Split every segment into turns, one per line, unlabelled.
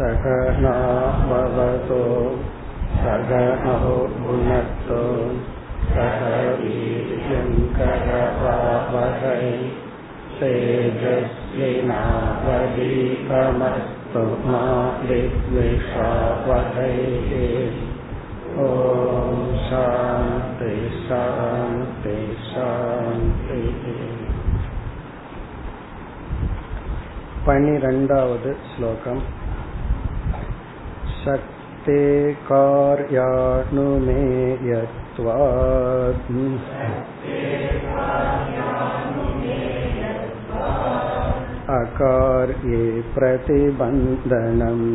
सकनाववतो सकनौ भुनक्तो सह वीर्यङ्करवावहै तेजस्विनावदीपमस्तु मा विद्विषावहैः ॐ शान्ति शान्ति शान्तिः पनिरण्डावद् श्लोकम् शक्ते कार्यानुमेयत्वात् अकार्ये प्रतिबन्धनम्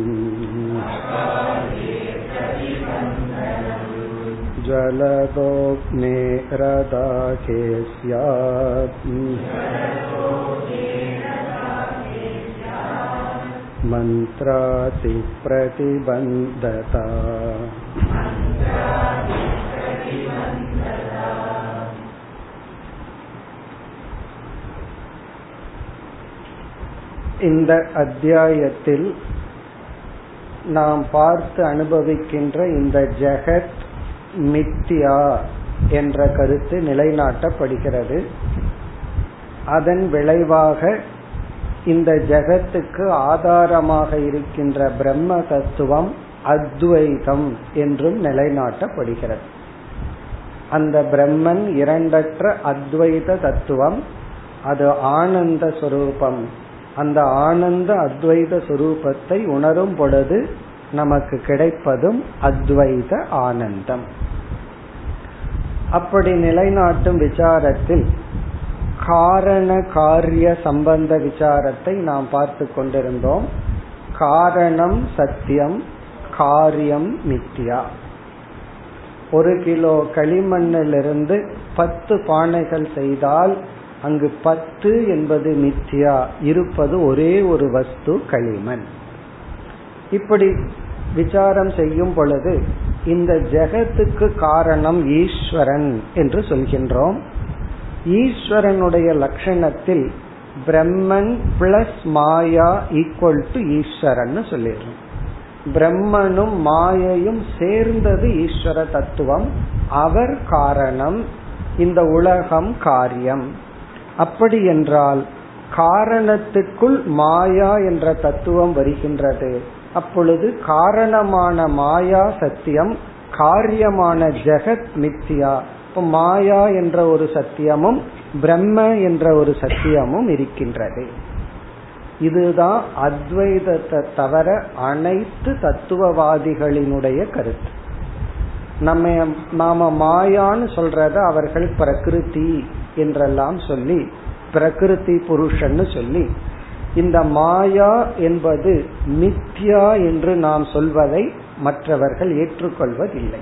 जलदोग्नेरदाखे स्यात् मन्त्रातिप्रतिबन्धता இந்த அத்தியாயத்தில் நாம் பார்த்து அனுபவிக்கின்ற இந்த ஜெகத் மித்தியா என்ற கருத்து நிலைநாட்டப்படுகிறது அதன் விளைவாக இந்த ஜெகத்துக்கு ஆதாரமாக இருக்கின்ற பிரம்ம தத்துவம் அத்வைதம் என்றும் நிலைநாட்டப்படுகிறது. அந்த பிரம்மன் இரண்டற்ற அத்வைத தத்துவம் அது ஆனந்த சுரூபம். அந்த ஆனந்த அத்வைத சுரூபத்தை உணரும் பொழுது நமக்கு கிடைப்பதும் அத்வைத ஆனந்தம். அப்படி நிலைநாட்டும் விசாரத்தில் காரண காரிய சம்பந்த விசாரத்தை நாம் பார்த்து கொண்டிருந்தோம். காரணம் சத்தியம் காரியம் மித்தியா ஒரு கிலோ களிமண்ணிலிருந்து பத்து பானைகள் செய்தால் அங்கு பத்து என்பது மித்தியா இருப்பது ஒரே ஒரு வஸ்து களிமண். இப்படி விசாரம் செய்யும் பொழுது இந்த ஜெகத்துக்கு காரணம் ஈஸ்வரன் என்று சொல்கின்றோம். ஈஸ்வரனுடைய லட்சணத்தில் Brahman plus Maya equal to Eswaran சொல்லிடுறோம். பிரம்மனும் மாயையும் சேர்ந்தது ஈஸ்வர தத்துவம். அவர் காரணம் இந்த உலகம் காரியம். அப்படி என்றால் காரணத்துக்குள் மாயா என்ற தத்துவம் வருகின்றது. அப்பொழுது காரணமான மாயா சத்தியம் காரியமான ஜெகத் மித்தியா இப்போ மாயா என்ற ஒரு சத்தியமும் பிரம்ம என்ற ஒரு சத்தியமும் இருக்கின்றது. இதுதான் அத்வைதத்தை தவிர அனைத்து தத்துவவாதிகளினுடைய கருத்து. நம்ம நாம மாயான்னு சொல்றத அவர்கள் பிரகிருதி என்றெல்லாம் சொல்லி பிரகிருதி புருஷன்னு சொல்லி இந்த மாயா என்பது மித்யா என்று நாம் சொல்வதை மற்றவர்கள் ஏற்றுக்கொள்வதில்லை.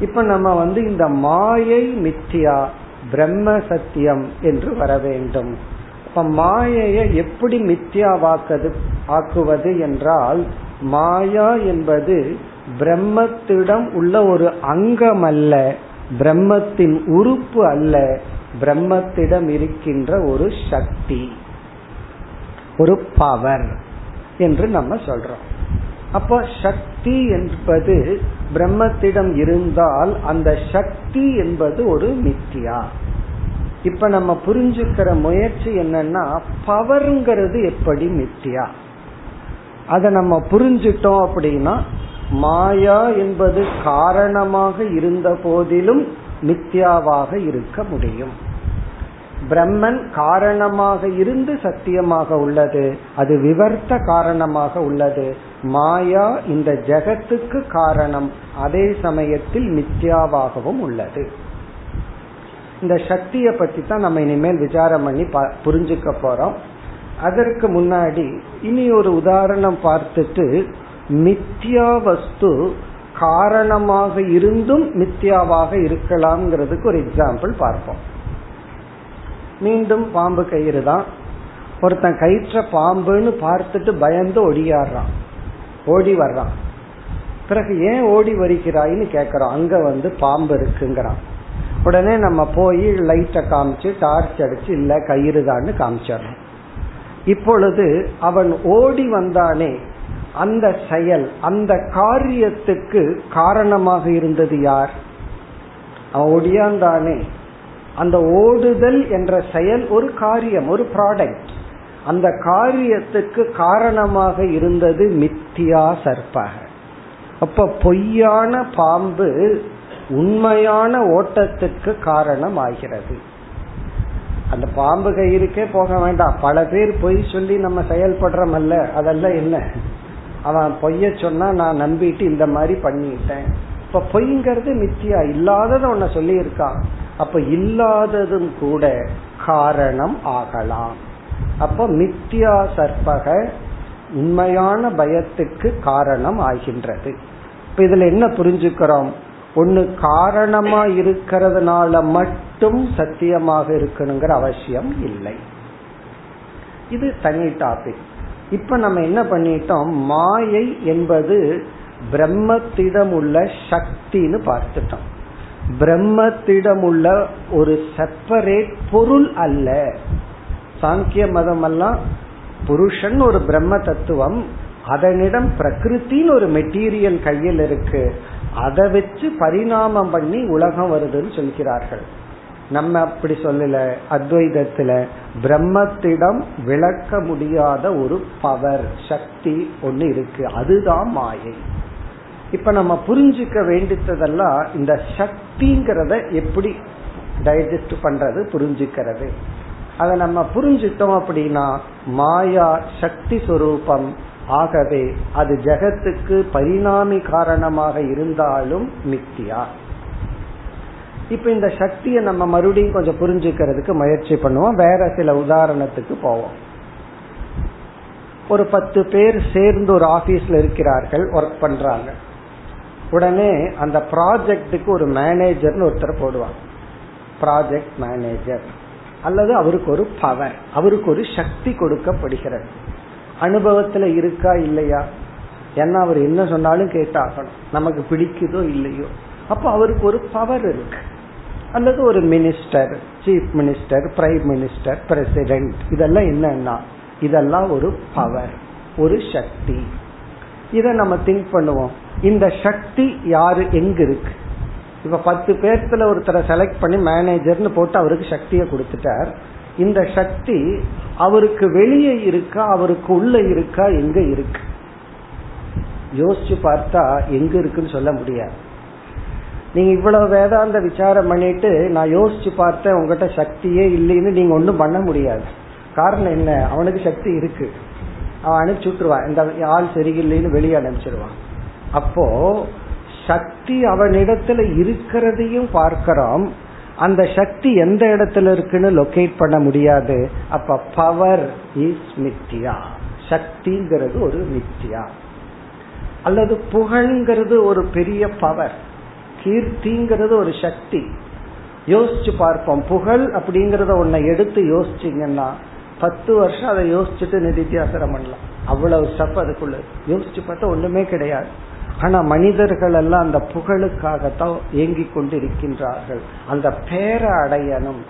இப்ப நம்ம வந்து இந்த மாயை மித்தியா பிரம்ம சத்தியம் என்று வர வேண்டும். இப்ப மாயையை எப்படி மித்தியாவாக்கது ஆக்குவது என்றால் மாயா என்பது பிரம்மத்திடம் உள்ள ஒரு அங்கம் அல்ல பிரம்மத்தின் உறுப்பு அல்ல பிரம்மத்திடம் இருக்கின்ற ஒரு சக்தி ஒரு பவர் என்று நம்ம சொல்றோம். அப்போ சக்தி என்பது பிரம்மத்திடம் இருந்தால் அந்த சக்தி என்பது ஒரு மித்தியா. இப்ப நம்ம புரிஞ்சுக்கிற முயற்சி என்னன்னா பவர்ங்கிறது எப்படி மித்தியா? அதை நம்ம புரிஞ்சிட்டோம் அப்படின்னா மாயா என்பது காரணமாக இருந்த போதிலும் மித்யாவாக இருக்க முடியும். பிரம்மன் காரணமாக இருந்து சத்தியமாக உள்ளது அது விவர்த்த காரணமாக உள்ளது மாயா இந்த ஜெகத்துக்கு காரணம். அதே சமயத்தில் மித்யாவாகவும் உள்ளது. இந்த சக்தியை பத்தி தான் நம்ம இனிமேல் விசாரம் பண்ணி புரிஞ்சுக்க போறோம். அதற்கு முன்னாடி இனி ஒரு உதாரணம் பார்த்துட்டு மித்யா வஸ்து காரணமாக இருந்தும் மித்யாவாக இருக்கலாம்ங்கிறதுக்கு ஒரு எக்ஸாம்பிள் பார்ப்போம். மீண்டும் பாம்பு கயிறு தான். ஒருத்தன் கயிற்ற பாம்புன்னு பார்த்துட்டு பயந்து ஒடியாடுறான். ஓடி வர்றான். பிறகு ஏன் ஓடி வருகிறாயின்னு கேக்குறான். அங்க வந்து பாம்பு இருக்குங்கிறான். உடனே நம்ம போய் லைட்டை காமிச்சு டார்ச் அடிச்சு இல்ல கயிறு தான் காமிச்சிடணும். இப்பொழுது அவன் ஓடி வந்தானே அந்த செயல் அந்த காரியத்துக்கு காரணமாக இருந்தது யார்? அவன் ஒடியாந்தானே அந்த ஓடுதல் என்ற செயல் ஒரு காரியம் ஒரு ப்ராடக்ட் அந்த காரியத்துக்கு காரணமாக இருந்தது மித்தியா சர்ப்பக. அப்ப பொய்யான பாம்பு உண்மையான ஓட்டத்துக்கு காரணம் ஆகிறது அந்த பாம்பு கயிறுக்கே போக வேண்டாம். பல பேர் பொய் சொல்லி நம்ம செயல்படுறோமல்ல அதெல்லாம் என்ன? அவன் பொய்ய சொன்னா நான் நம்பிட்டு இந்த மாதிரி பண்ணிட்டேன். இப்ப பொய்ங்கிறது மித்தியா இல்லாதத உன்ன சொல்லி இருக்கான் அப்ப இல்லாததும் கூட காரணம் ஆகலாம். அப்ப மித்தியா சர்பக உண்மையான பயத்துக்கு காரணம் ஆகின்றது. இப்ப இதுல என்ன புரிஞ்சுக்கிறோம்? ஒன்னு காரணமா இருக்கிறதுனால மட்டும் சத்தியமாக இருக்கணுங்கிற அவசியம் இல்லை. இது தனி டாபிக் இப்ப நம்ம என்ன பண்ணிட்டோம்? மாயை என்பது பிரம்மத்திடம் உள்ள சக்தின்னு பார்த்துட்டோம். பிரம்மத்திடம் உள்ள ஒரு செப்பரேட் பொருள் அல்ல. சாங்கிய மதம் எல்லாம் புருஷன் ஒரு பிரம்ம தத்துவம் அதனிடம் பிரகிருத்தின்னு ஒரு மெட்டீரியல் கையில் இருக்கு அதை வச்சு பரிணாமம் பண்ணி உலகம் வருதுன்னு சொல்கிறார்கள். நம்ம அப்படி சொல்லல அத்வைதத்துல பிரம்மத்திடம் விளக்க முடியாத ஒரு பவர் சக்தி ஒன்னு இருக்கு அதுதான் மாயை. இப்ப நம்ம புரிஞ்சுக்க வேண்டியதெல்லாம் இந்த சக்திங்கிறத எப்படி டைஜஸ்ட் பண்றது புரிஞ்சுக்கிறது. அதை நம்ம புரிஞ்சிட்டோம் அப்படின்னா மாயா சக்தி சுரூபம். ஆகவே அது ஜெகத்துக்கு பரிணாமி காரணமாக இருந்தாலும் மித்தியா. இப்ப இந்த சக்தியை நம்ம மறுபடியும் கொஞ்சம் புரிஞ்சுக்கிறதுக்கு முயற்சி பண்ணுவோம். வேற சில உதாரணத்துக்கு போவோம். ஒரு பத்து பேர் சேர்ந்து ஒரு ஆபீஸ்ல இருக்கிறார்கள் ஒர்க் பண்றாங்க. உடனே அந்த ப்ராஜெக்டுக்கு ஒரு மேனேஜர்னு ஒருத்தர் போடுவாங்க. ப்ராஜெக்ட் மேனேஜர் அல்லது அவருக்கு ஒரு பவர் அவருக்கு ஒரு சக்தி கொடுக்கப்படுகிறது. அனுபவத்துல இருக்கா இல்லையா? ஏன்னா அவர் என்ன சொன்னாலும் கேட்டாகணும். நமக்கு பிடிக்குதோ இல்லையோ? அப்ப அவருக்கு ஒரு பவர் இருக்கு. அல்லது ஒரு minister chief minister prime minister president இதெல்லாம் என்னன்னா இதெல்லாம் ஒரு பவர் ஒரு சக்தி. இத நம்ம திங்க் பண்ணுவோம். இந்த சக்தி யாரு எங்க இருக்கு இப்ப பத்து பேர்த்துல ஒருத்தரை செலக்ட் பண்ணி மேனேஜர்னு போட்டு அவருக்கு சக்தியை கொடுத்துட்டார். இந்த சக்தி அவருக்கு வெளியே இருக்கா அவருக்கு உள்ள இருக்கா எங்க இருக்கு? யோசிச்சு பார்த்தா எங்க இருக்குன்னு சொல்ல முடியாது. நீங்க இவ்வளவு வேதாந்த விசாரம் பண்ணிட்டு நான் யோசிச்சு பார்த்தேன் உங்ககிட்ட சக்தியே இல்லைன்னு நீங்க ஒன்றும் பண்ண முடியாது. காரணம் என்ன? அவனுக்கு சக்தி இருக்கு. அவன் அனுப்பிச்சு விட்டுருவான். இந்த ஆள் சரியில்லைன்னு வெளியே அனுப்பிச்சிருவான். அப்போ சக்தி அவனிடத்துல இருக்கிறதையும் பார்க்கிறோம். அந்த சக்தி எந்த இடத்துல இருக்குன்னு லொகேட் பண்ண முடியாது. அப்ப பவர் இஸ் மித்தியா. சக்திங்கிறது ஒரு மித்தியா. அல்லது புகழ்ங்கிறது ஒரு பெரிய பவர் கீர்த்திங்கிறது ஒரு சக்தி. யோசிச்சு பார்ப்போம். புகழ் அப்படிங்கறத உன்னை எடுத்து யோசிச்சிங்கன்னா பத்து வருஷம் அதை யோசிச்சுட்டு நிதித்தியாசனம் பண்ணலாம். அவ்வளவு ஸ்டெப் அதுக்குள்ள. யோசிச்சு பார்த்தா ஒண்ணுமே கிடையாது. ஆனா மனிதர்கள் எல்லாம் அந்த புகழுக்காகத்தான் ஏங்கி கொண்டு இருக்கின்றார்கள் அந்த பெயரை அடையணும்.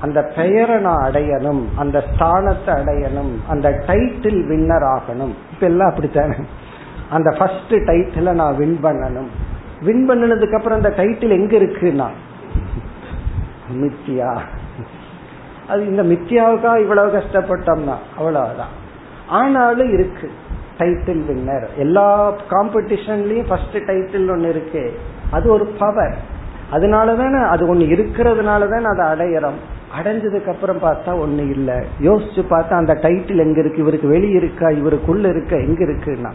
அந்த பெயரை நான் அடையணும். அந்த ஸ்தானத்தை அடையணும். அந்த டைட்டில் வின்னர் ஆகணும். இப்ப எல்லாம் அப்படித்தானே? அந்த ஃபர்ஸ்ட் டைட்டில நான் வின் பண்ணணும். வின் பண்ணதுக்கு அப்புறம் அந்த டைட்டில் எங்க இருக்குன்னா? மித்தியா அது இந்த மித்தியாவுக்கா இவ்வளவு கஷ்டப்பட்டோம்னா அவ்வளவுதான். ஆனாலும் இருக்கு. டைட்டில் வின்னர் எல்லா காம்படிஷன்லயும் ஃபர்ஸ்ட் டைட்டில் ஒன்னு இருக்கு. அது ஒரு பவர் அதனால தானே அது ஒன்னு இருக்கிறதுனால தானே அதை அடையிறோம். அடைஞ்சதுக்கு அப்புறம் பார்த்தா ஒண்ணு இல்ல. யோசிச்சு பார்த்தா அந்த டைட்டில் எங்க இருக்கு? இவருக்கு வெளியே இருக்கா? இவருக்குள்ள இருக்க? எங்க இருக்குன்னா?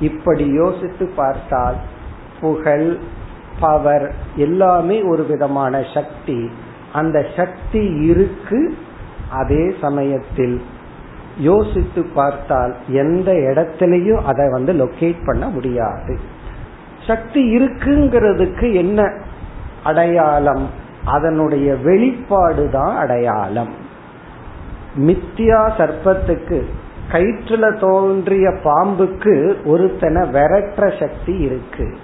இப்படி யோசித்து பார்த்தால் புகழ் பவர் எல்லாமே ஒரு விதமான சக்தி. அந்த சக்தி இருக்கு அதே சமயத்தில். யோசித்து பார்த்தால் எந்த இடத்திலையும் அதை வந்து லொக்கேட் பண்ண முடியாது. சக்தி இருக்குங்கிறதுக்கு என்ன அடையாளம்? அதனுடைய வெளிப்பாடு தான் அடையாளம். மித்தியா சர்ப்பத்துக்கு கயிற்றுல தோன்றிய பாம்புக்கு ஒருத்தனை விரட்டுற சக்தி இருக்கு.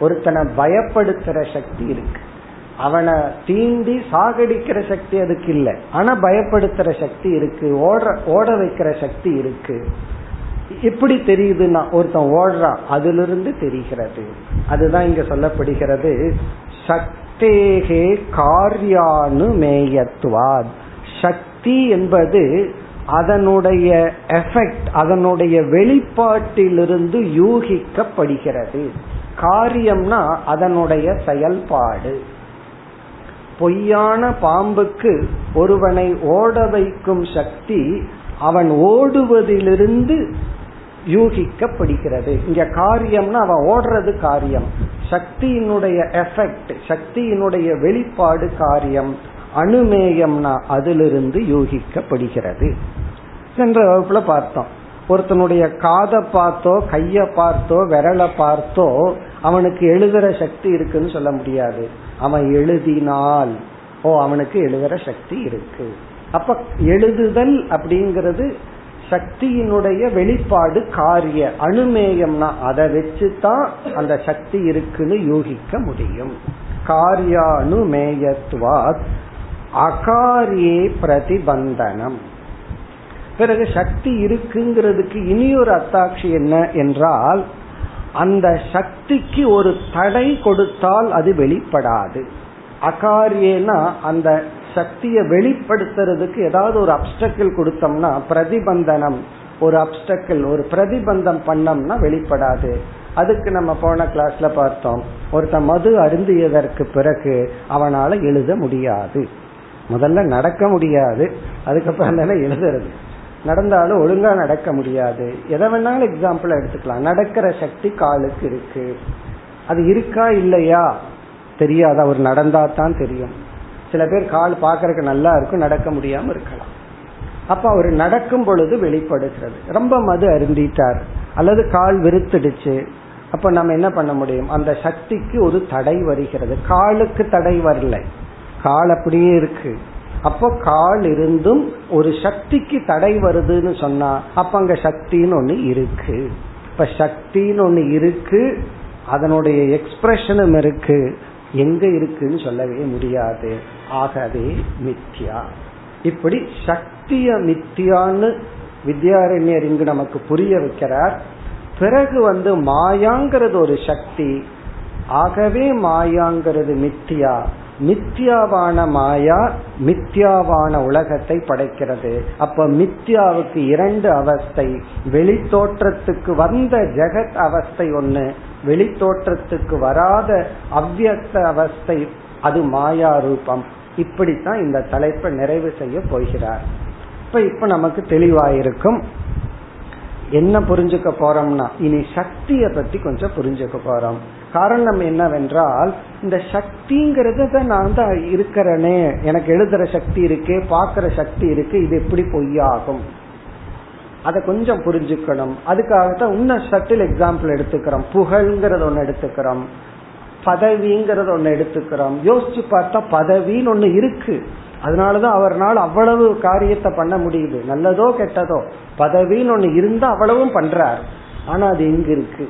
ஒருத்தனை பயப்படுத்துற சக்தி இருக்கு. அவனை தீண்டி சாகடிக்கிற சக்தி அதுக்கு இல்லை. ஆனா பயப்படுத்துற சக்தி இருக்கு ஓட ஓட வைக்கிற சக்தி இருக்கு. எப்படி தெரியுதுன்னா ஒருத்தன் ஓடுறான் அதிலிருந்து தெரிகிறது. அதுதான் இங்க சொல்லப்படுகிறது சக்தேகே காரியானு மேயத்துவாத். சக்தி என்பது அதனுடைய எஃபெக்ட் அதனுடைய வெளிப்பாட்டிலிருந்து யூகிக்கப்படுகிறது. காரியம்னா அதனுடைய செயல்பாடு. பொய்யான பாம்புக்கு ஒருவனை ஓட வைக்கும் சக்தி அவன் ஓடுவதிலிருந்து யூகிக்கப்படுகிறது. இங்க காரியம்னா அவன் ஓடுறது காரியம். சக்தியினுடைய எஃபெக்ட் சக்தியினுடைய வெளிப்பாடு காரியம். அனுமேயம்னா அதிலிருந்து யூகிக்கப்படுகிறது. சென்ற வகுப்புல பார்த்தோம். ஒருத்தனுடைய காதை பார்த்தோ கைய பார்த்தோ விரலை பார்த்தோ அவனுக்கு எழுதுற சக்தி இருக்குன்னு சொல்ல முடியாது. அவன் எழுதினால். ஓ அவனுக்கு எழுதுற சக்தி இருக்கு. அப்ப எழுதுதல் அப்படிங்கிறது சக்தியினுடைய வெளிப்பாடு காரிய அனுமேயம்னா அதை வச்சு தான் அந்த சக்தி இருக்குன்னு யூகிக்க முடியும். காரியானுமேயத்வாத் அகாரியே பிரதிபந்தனம். பிறகு சக்தி இருக்குங்கிறதுக்கு இனியொரு அத்தாட்சி என்ன என்றால் அந்த சக்திக்கு ஒரு தடை கொடுத்தால் அது வெளிப்படாது. அகாரியேனா அந்த சக்தியை வெளிப்படுத்துறதுக்கு ஏதாவது ஒரு அப்டக்கிள் கொடுத்தோம்னா பிரதிபந்தனம் ஒரு அப்டக்கிள் ஒரு பிரதிபந்தம் பண்ணோம்னா வெளிப்படாது. அதுக்கு நம்ம போன கிளாஸ்ல பார்த்தோம். ஒருத்த மது அருந்தியதற்கு பிறகு அவனால எழுத முடியாது. முதல்ல நடக்க முடியாது. அதுக்கப்புறம் தானே எழுதுறது. நடந்தாலும் ஒழுங்கா நடக்க முடியாது. எதை வேணாலும் எக்ஸாம்பிள் எடுத்துக்கலாம். நடக்கிற சக்தி காலுக்கு இருக்கு. அது இருக்கா இல்லையா? தெரியாது. அவர் நடந்தா தான் தெரியும். சில பேர் கால் பாக்குறதுக்கு நல்லா இருக்கும் நடக்க முடியாம இருக்கலாம். அப்ப அவர் நடக்கும் பொழுது வெளிப்படுகிறது. ரொம்ப மது அருந்திட்டார். அல்லது கால் விருத்துடுச்சு. அப்ப நம்ம என்ன பண்ண முடியும்? அந்த சக்திக்கு ஒரு தடை வருகிறது. காலுக்கு தடை வரல. கால் அப்படியே இருக்கு. அப்போ கால் இருந்தும் ஒரு சக்திக்கு தடை வருதுன்னு சொன்னா அப்ப அங்க சக்தின்னு ஒண்ணு இருக்கு. இப்ப சக்தின்னு ஒண்ணு இருக்கு அதனுடைய எக்ஸ்பிரஷனும் இருக்கு. எங்க இருக்குன்னு சொல்லவே முடியாது. ஆகவே மித்யா. இப்படி சக்திய மித்தியான்னு வித்யாரண்யர் இங்கு நமக்கு புரிய வைக்கிறார். பிறகு வந்து மாயாங்கிறது ஒரு சக்தி. ஆகவே மாயாங்கிறது மித்தியா மித்யாவான மாயா மித்யாவான உலகத்தை படைக்கிறது. அப்ப மித்யாவுக்கு இரண்டு அவஸ்தை. வெளித்தோற்றத்துக்கு வந்த ஜெகத் அவஸ்தை ஒண்ணு. வெளித்தோற்றத்துக்கு வராத அவ்வியக்த அவஸ்தை அது மாயா ரூபம். இப்படித்தான் இந்த தலைப்பை நிறைவு செய்ய போகிறார். இப்ப இப்ப நமக்கு தெளிவாயிருக்கும் என்ன புரிஞ்சுக்க போறோம்னா இனி சக்திய பத்தி கொஞ்சம் புரிஞ்சுக்க போறோம். காரணம் என்னவென்றால் இந்த சக்திங்கிறத நான் தான் இருக்கிறேனே. எனக்கு எழுதுற சக்தி இருக்கு பாக்குற சக்தி இருக்கு இது எப்படி பொய்யாகும்? அதை கொஞ்சம் புரிஞ்சுக்கணும். அதுக்காகத்தான் இன்னும் சட்டில் எக்ஸாம்பிள் எடுத்துக்கிறோம். புகழ்ங்கிறத ஒன்று எடுத்துக்கிறோம். பதவிங்கிறத ஒன்று எடுத்துக்கிறோம். யோசிச்சு பார்த்தா பதவின்னு ஒண்ணு இருக்கு. அதனாலதான் அவர்னால் அவ்வளவு காரியத்தை பண்ண முடியுது. நல்லதோ கெட்டதோ. பதவின்னு ஒண்ணு இருந்தா அவ்வளவும் பண்றார். ஆனா அது எங்க இருக்கு?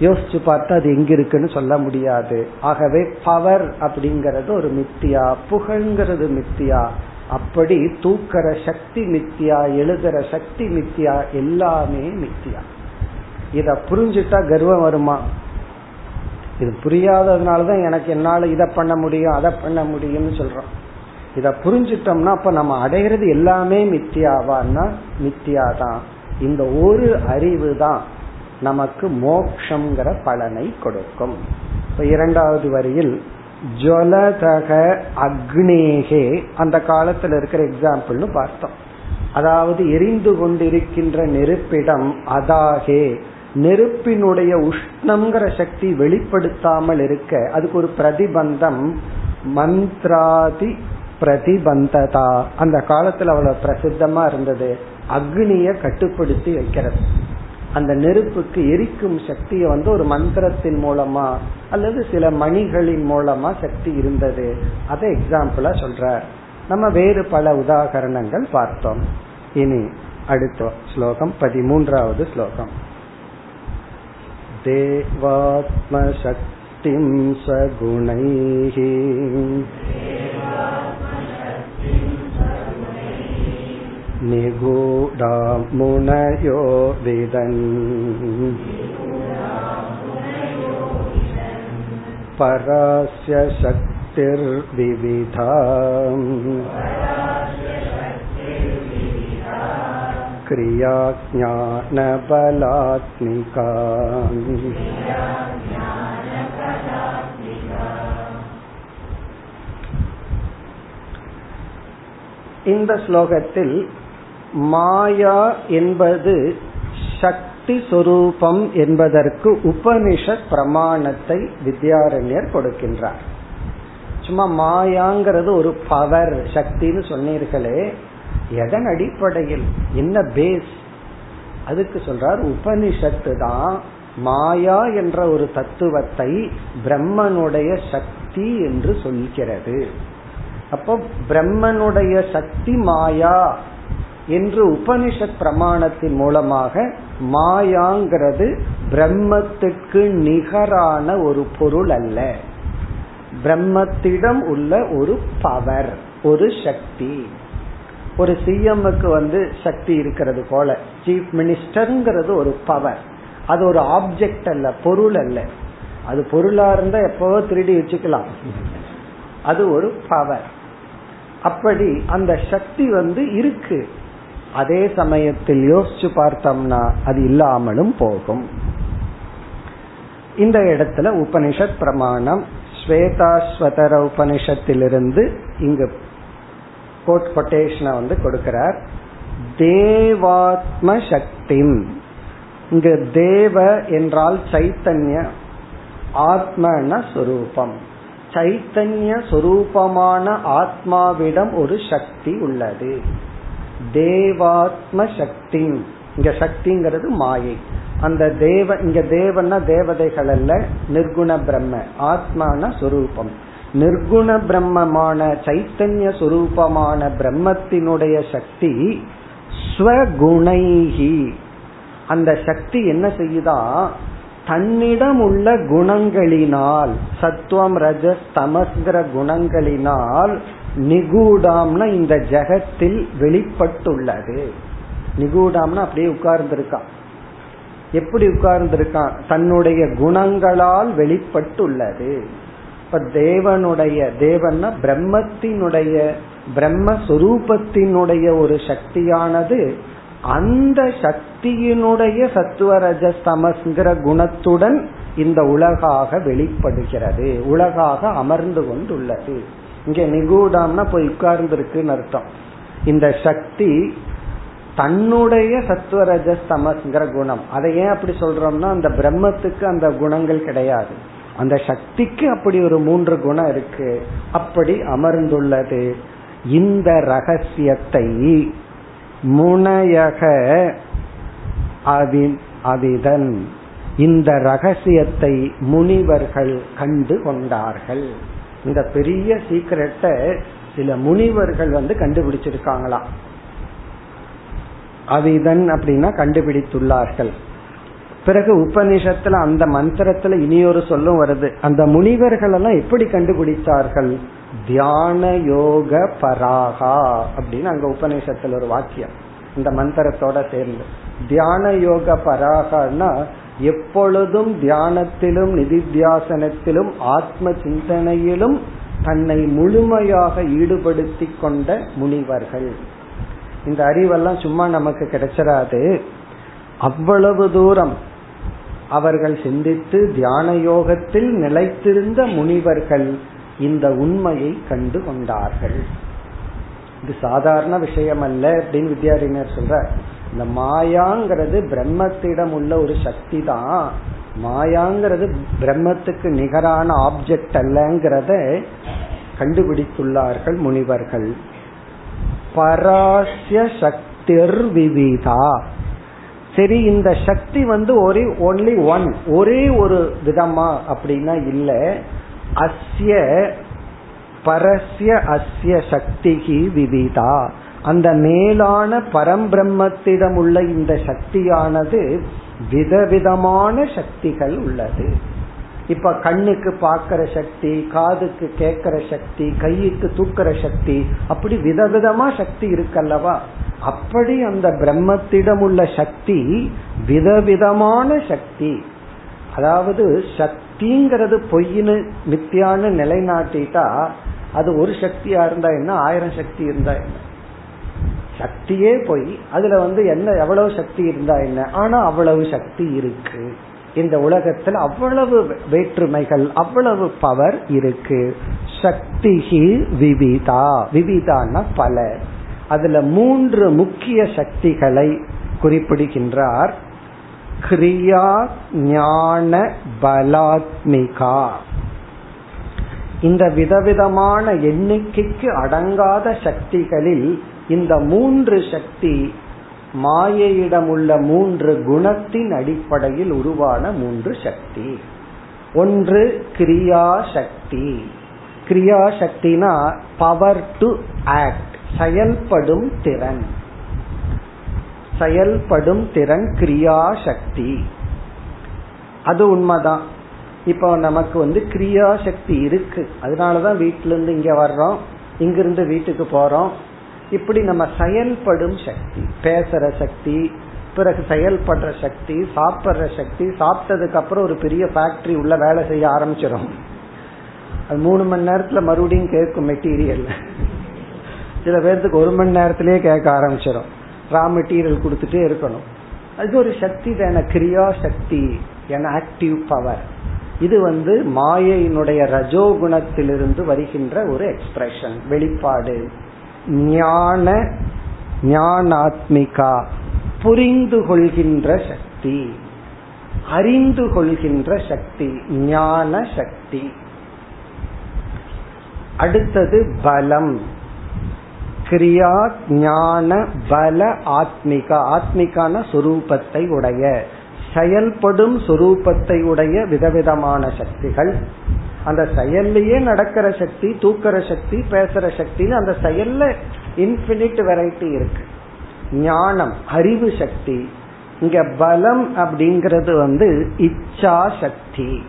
யோசிச்சு பார்த்து அது எங்க இருக்குன்னு சொல்ல முடியாது. ஆகவே பவர் அப்படிங்கறது ஒரு மித்தியா புகழ்ங்கிறது மித்தியா. அப்படி தூக்கிற சக்தி மித்தியா எழுதுற சக்தி மித்தியா எல்லாமே மித்தியா. இத புரிஞ்சுட்டா கர்வம் வருமா? இது புரியாததுனாலதான் எனக்கு என்னால இதை பண்ண முடியும் அதை பண்ண முடியும்னு சொல்றோம். இத புரிஞ்சிட்டோம்னா அப்ப நம்ம அடைகிறது எல்லாமே மித்தியாவான்னா மித்தியாதான். இந்த ஒரு அறிவு தான் நமக்கு மோக்ஷங்கிற பலனை கொடுக்கும். இப்ப இரண்டாவது வரியில் ஜலதக அக்னேகே அந்த காலத்துல இருக்கிற எக்ஸாம்பிள்னு பார்த்தோம். அதாவது எரிந்து கொண்டிருக்கின்ற நெருப்பிடம் அதாகே நெருப்பினுடைய உஷ்ணம்ங்கிற சக்தி வெளிப்படுத்தாமல் இருக்க அதுக்கு ஒரு பிரதிபந்தம் மந்த்ராதி பிரதிபந்ததா. அந்த காலத்துல அவ்வளவு பிரசித்தமா இருந்தது. அக்னிய கட்டுப்படுத்தி வைக்கிறது. அந்த நெருப்புக்கு எரிக்கும் சக்தியை வந்து ஒரு மந்திரத்தின் மூலமா அல்லது சில மணிகளின் மூலமா சக்தி இருந்தது. அதை எக்ஸாம்பிளா சொல்ற நம்ம வேறு பல உதாகரணங்கள் பார்த்தோம். இனி அடுத்த ஸ்லோகம் பதிமூன்றாவது ஸ்லோகம். தேவாத்ம தேவாத்மசக்திம் சகுணைஹி. निगूढा मुनयो विदन् परास्य शक्तिर्विविधा क्रिया ज्ञानबलात्मिका இந்த ஸ்லோகத்தில் மாயா என்பது சக்தி சொரூபம் என்பதற்கு உபனிஷத் பிரமாணத்தை வித்யாரண்யர் கொடுக்கின்றார். சும்மா மாயாங்கிறது ஒரு பவர் சக்தின்னு சொன்னீர்களே எதன் அடிப்படையில்? என்ன பேஸ் அதுக்கு சொல்றார் உபனிஷத்து தான் மாயா என்ற ஒரு தத்துவத்தை பிரம்மனுடைய சக்தி என்று சொல்கிறது. அப்போ பிரம்மனுடைய சக்தி மாயா. என்று உபனிஷத் பிரமாணத்தின் மூலமாக மாயாங்கிறது பிரம்மத்துக்கு நிகரான ஒரு பொருள் அல்ல. பிரம்மத்திடம் உள்ள ஒரு பவர் ஒரு சக்தி. ஒரு சிஎம்முக்கு வந்து சக்தி இருக்கிறது போல. சீஃப் மினிஸ்டர்ங்கிறது ஒரு பவர் அது ஒரு ஆப்ஜெக்ட் அல்ல பொருள் அல்ல. அது பொருளா இருந்தா எப்பவோ திருடி வச்சுக்கலாம். அது ஒரு பவர் அப்படி அந்த சக்தி வந்து இருக்கு. அதே சமயத்தில் யோசிச்சு பார்த்தோம்னா அது இல்லாமலும் போகும். இந்த இடத்துல உபனிஷத் பிரமாணம் ஸ்வேதாஸ்வதர உபனிஷத்திலிருந்து இங்கு கோட் கொட்டேஷனை வந்து கொடுக்கிறார். தேவாத்ம சக்தி இங்கு தேவ என்றால் சைத்தன்ய ஆத்மன சொரூபம். சைத்தன்ய சொரூபமான ஆத்மாவிடம் ஒரு சக்தி உள்ளது. தேவாத்ம சக்தி இங்க சக்திங்கிறது மாயை. அந்த தேவ இங்க தேவன்னா தேவதைகள் அல்ல நிர்குண பிரம்ம ஆத்மான சுரூபம். நிர்குண பிரம்மமான சைத்தன்ய சுரூபமான பிரம்மத்தினுடைய சக்தி ஸ்வகுணைஹி. அந்த சக்தி என்ன செய்யுதா? தன்னிடம் உள்ள குணங்களினால் சத்துவம் ரஜஸ் தமஸ்கிற குணங்களினால் நிகூடாம்னா இந்த ஜெகத்தில் வெளிப்பட்டுள்ளது. நிகூடாம்னா அப்படியே உட்கார்ந்துருக்கான். எப்படி உட்கார்ந்திருக்கான்? தன்னுடைய குணங்களால் வெளிப்பட்டுள்ளது. இப்ப தேவனுடைய தேவன்னா பிரம்மத்தினுடைய பிரம்மஸ்வரூபத்தினுடைய ஒரு சக்தியானது அந்த சக்தியினுடைய சத்துவரஜ தமஸ்ங்கிற குணத்துடன் இந்த உலகாக வெளிப்படுகிறது. உலகாக அமர்ந்து கொண்டுள்ளது. இங்க நிகூடம்னா போய் உட்கார்ந்து இருக்குன்னு அர்த்தம். இந்த சக்தி தன்னுடைய சத்துவரஜ தமஸ்ங்கிற குணம். அதை ஏன் அப்படி சொல்றோம்னா அந்த பிரம்மத்துக்கு அந்த குணங்கள் கிடையாது. அந்த சக்திக்கு அப்படி ஒரு மூன்று குணம் இருக்கு. அப்படி அமர்ந்துள்ளது. இந்த ரகசியத்தை முனையக அவிதன். இந்த ரகசியத்தை முனிவர்கள் கண்டு கொண்டார்கள். இந்த பெரிய சீக்கிரட்ட சில முனிவர்கள் வந்து கண்டுபிடிச்சிருக்காங்களாம். அவிதன் அப்படின்னா கண்டுபிடித்துள்ளார்கள். பிறகு உபனிஷத்துல அந்த மந்திரத்துல இனியொரு சொல்லும் வருது. அந்த முனிவர்கள் எல்லாம் எப்படி கண்டுபிடித்தார்கள்? தியான யோக பராகா அப்படின்னு அங்க உபநிஷத்துல ஒரு வாக்கியம். இந்த மந்திரத்தோட சேர்ந்து. தியான யோக பராகனா எப்பொழுதும் தியானத்திலும் நிதித்தியாசனத்திலும் ஆத்ம சிந்தனையிலும் தன்னை முழுமையாக ஈடுபடுத்தி கொண்ட முனிவர்கள். இந்த அறிவெல்லாம் சும்மா நமக்கு கிடைச்சிடாது அவ்வளவு தூரம் அவர்கள் சிந்தித்து தியான யோகத்தில் நிலைத்திருந்த முனிவர்கள் இந்த உண்மையை கண்டு கொண்டார்கள். இது சாதாரண விஷயம் அல்ல அப்படின்னு வித்யாரிஞர் சொல்ற இந்த மாயாங்கிறது பிரம்மத்திடம் உள்ள ஒரு சக்தி தான் மாயாங்கிறது பிரம்மத்துக்கு நிகரான ஆப்ஜெக்ட் அல்லங்கிறத கண்டுபிடித்துள்ளார்கள் முனிவர்கள். பராசிய சக்திர் விவிதா. சரி இந்த சக்தி வந்து ஒரே ஒன்லி ஒன் ஒரே ஒரு விதமா அப்படின்னா இல்ல. அஸ்ய பரஸ்ய அஸ்ய சக்திகி விவிதா. அந்த மேலான பரம்பிரம்மத்திடம் உள்ள இந்த சக்தியானது விதவிதமான சக்திகள் உள்ளது. இப்ப கண்ணுக்கு பார்க்கிற சக்தி காதுக்கு கேட்கிற சக்தி கையுக்கு தூக்குற சக்தி அப்படி விதவிதமா சக்தி இருக்கல்லவா? அப்படி அந்த பிரம்மத்திடம் உள்ள சக்தி விதவிதமான சக்தி. அதாவது சக்திங்கிறது பொய்னு மித்தியான்னு நிலைநாட்டிட்டா அது ஒரு சக்தியா இருந்தா என்ன? ஆயிரம் சக்தி இருந்தா என்ன? சக்தியே போய் அதுல வந்து என்ன எவ்வளவு சக்தி இருந்தா என்ன? ஆனா அவ்வளவு சக்தி இருக்கு. இந்த உலகத்தில் அவ்வளவு வேற்றுமைகள் அவ்வளவு பவர் இருக்கு. சக்தி விவிதா. விவிதான பல. அதுல மூன்று முக்கிய சக்திகளை குறிப்பிடுகின்றார். கிரியா ஞான பலாத்மிகா. இந்த விதவிதமான எண்ணிக்கைக்கு அடங்காத சக்திகளில் இந்த மூன்று சக்தி மாயையிடம் உள்ள மூன்று குணத்தின் அடிப்படையில் உருவான மூன்று சக்தி. ஒன்று கிரியா சக்தி கிரியா சக்தினா பவர் டு ஆக்ட் செயல்படும் திறன். செயல்படும் திறன் கிரியா சக்தி அது உண்மைதான். இப்போ நமக்கு வந்து கிரியா சக்தி இருக்கு. அதனாலதான் வீட்டுல இருந்து இங்க வர்றோம். இங்கிருந்து வீட்டுக்கு போறோம். இப்படி நம்ம செயல்படும் சக்தி பேசுற சக்தி பிறகு செயல்படுற சக்தி சாப்பிட்ற சக்தி சாப்பிட்டதுக்கு அப்புறம் ஒரு பெரிய ஃபேக்டரி உள்ள வேலை செய்ய ஆரம்பிச்சிடும் அது மூணு மணி நேரத்துல மறுபடியும் கேட்கும் மெட்டீரியல் சில பேர்த்துக்கு ஒரு மணி நேரத்திலேயே கேட்க ஆரம்பிச்சிடும் ரா மெட்டீரியல் கொடுத்துட்டே இருக்கணும். அது ஒரு சக்தி தான. கிரியா சக்தி என ஆக்டிவ் பவர் இது வந்து மாயையினுடைய ரஜோகுணத்திலிருந்து வருகின்ற ஒரு எக்ஸ்பிரஷன் வெளிப்பாடு. ஞான ஞானாத்மிகா புரிந்து கொள்கின்ற சக்தி. அறிந்து கொள்கின்ற சக்தி ஞான சக்தி. அடுத்தது பலம். கிரியா ஞான பல ஆத்மிகா. ஆத்மிகான சுரூபத்தை உடைய செயல்படும் சுரூபத்தை உடைய விதவிதமான சக்திகள். அந்த செயல்லையே நடக்கிற சக்தி தூக்கிற சக்தி பேசுற சக்தின்னு அந்த செயல்ல இன்பினிட் வெரைட்டி இருக்கு. ஞானம் அறிவு சக்தி. இங்க பலம் அப்படிங்கிறது வந்து இச்சா சக்தி.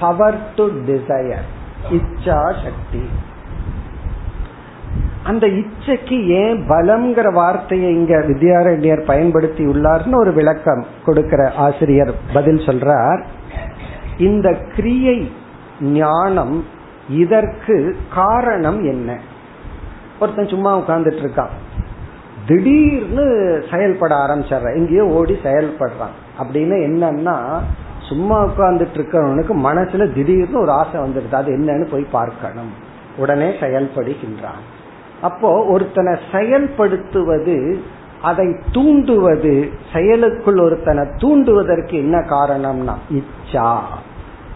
பவர் டு டிசையர் இச்சா சக்தி. அந்த இச்சைக்கு ஏன் பலம்ங்கிற வார்த்தையை இங்க வித்யாரண்யர் பயன்படுத்தி உள்ளார்னு ஒரு விளக்கம் கொடுக்கிற ஆசிரியர் பதில் சொல்றார். இந்த கிரியை ஞானம் இதற்கு காரணம் என்ன? ஒருத்தன் சும்மா உட்கார்ந்துட்டு இருக்கான் திடீர்னு செயல்பட ஆரம்பிச்சிடுறான் எங்கேயோ ஓடி செயல்படுறான். அப்படின்னு என்னன்னா சும்மா உட்கார்ந்துட்டு இருக்கிறவனுக்கு மனசுல திடீர்னு ஒரு ஆசை வந்துடுது. அது என்னன்னு போய் பார்க்கணும். உடனே செயல்படுகின்றான். அப்போ ஒருத்தனை செயல்படுத்துவது அதை தூண்டுவது செயலுக்குள் ஒருத்தனை தூண்டுவதற்கு என்ன காரணம்னா இச்சா.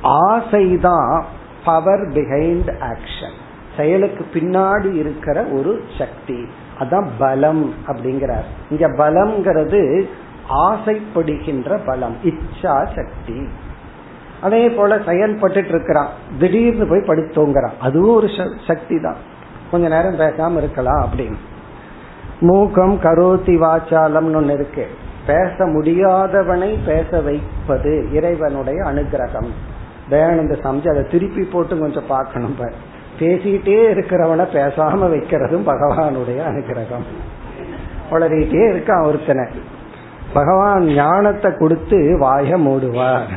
ஆசைதான் பவர் பிஹைண்ட் ஆக்ஷன் செயலுக்கு பின்னாடி இருக்கிற ஒரு சக்தி. அதான் பலம் அப்படிங்கிறார். இங்க பலம்ங்கிறது ஆசைப்படுகின்ற பலம் இச்சா சக்தி. அதே போல செயல்பட்டு இருக்கிறான். திடீர்னு போய் படுத்தோங்கிறான் அதுவும் ஒரு சக்தி தான் கொஞ்ச நேரம் பேசாம இருக்கலாம் அப்படின்னு. மூக்கம் கரோத்தி வாச்சாலம்னு ஒன்னு இருக்கு. பேச முடியாதவனை பேச வைப்பது இறைவனுடைய அனுகிரகம். தயானந்த சாமிஜி அதை திருப்பி போட்டு கொஞ்சம் பார்க்கணும் பேசிட்டே இருக்கிறவனை பேசாம வைக்கிறதும் பகவானுடைய அனுகிரகம். வளரிட்டே இருக்கான் ஒருத்தனை. பகவான் ஞானத்தை கொடுத்து வாய மூடுவார்.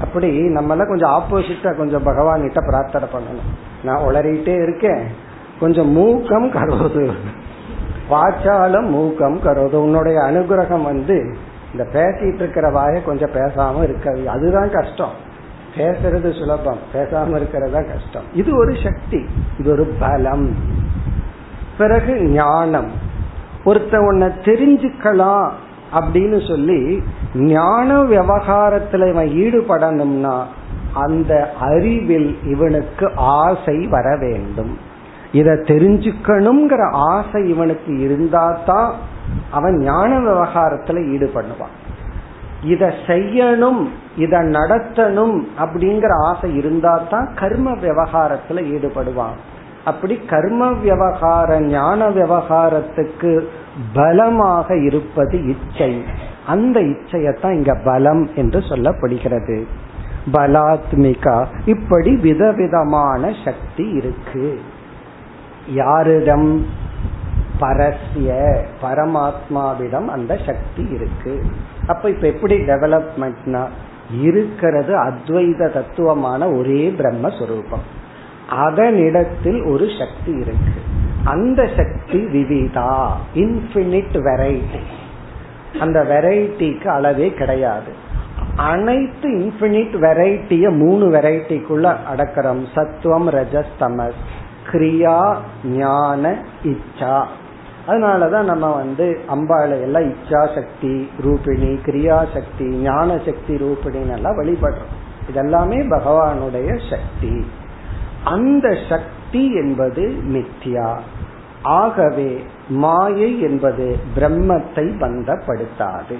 அப்படி நம்மள கொஞ்சம் ஆப்போசிட்டா கொஞ்சம் பகவான் கிட்ட பிரார்த்தனை பண்ணணும். நான் உளறிட்டே இருக்கேன். கொஞ்சம் மூக்கம் கரோது வாச்சாலும் மூக்கம் கரோது உன்னுடைய அனுகிரகம் வந்து இந்த பேசிட்டு இருக்கிற வாய கொஞ்சம் பேசாம இருக்க அதுதான் கஷ்டம். பேசுறது சுலபம். பேசாம இருக்கிறதா கஷ்டம். இது ஒரு சக்தி இது ஒரு பலம். பிறகு ஞானம். ஒருத்த உன்னை தெரிஞ்சுக்கலாம் அப்படின்னு சொல்லி ஞான விவகாரத்துல இவன் ஈடுபடணும்னா அந்த அறிவில் இவனுக்கு ஆசை வர வேண்டும். இத தெரிஞ்சுக்கணுங்கிற ஆசை இவனுக்கு இருந்தாதான் அவன் ஞான விவகாரத்துல ஈடுபடுவான். இத செய்யணும் இத நடத்தணும் அப்படிங்கிற ஆசை இருந்தா தான் கர்ம விவகாரத்துல ஈடுபடுவான். அப்படி கர்ம விவகார ஞான விவகாரத்துக்கு பலமாக இருப்பது இச்சை. அந்த இச்சையத்தான் இங்க பலம் என்று சொல்லப்படுகிறது. பலாத்மிகா இப்படி விதவிதமான சக்தி இருக்கு. யாரிடம்? பரஸ்ய பரமாத்மாவிடம் அந்த சக்தி இருக்கு. அப்ப இப்ப எப்படி டெவலப்மெண்ட்னா இருக்கிறது அத்வைத தத்துவமான ஒரே பிரம்மஸ்வரூபம். அதனிடத்தில் ஒரு சக்தி இருக்கு. அந்த சக்தி விவிதா இன்பினிட் வெரைட்டி அந்த வெரைட்டிக்கு அளவே கிடையாது. அனைத்து இன்பினிட் வெரைட்டிய மூணு வெரைட்டிக்குள்ள அடக்கிறோம். சத்துவம் ரஜஸ் தமஸ் கிரியா ஞான இச்சா. அதனாலதான் நம்ம வந்து அம்பாளை எல்லாம் இச்சா சக்தி ரூபிணி கிரியா சக்தி ஞான சக்தி ரூபிணின்னு எல்லாம் வழிபடுறோம். இதெல்லாமே பகவானுடைய சக்தி. அந்த சக்தி என்பது மித்யா. ஆகவே மாயை என்பது பிரம்மத்தை பந்தப்படுத்தாது.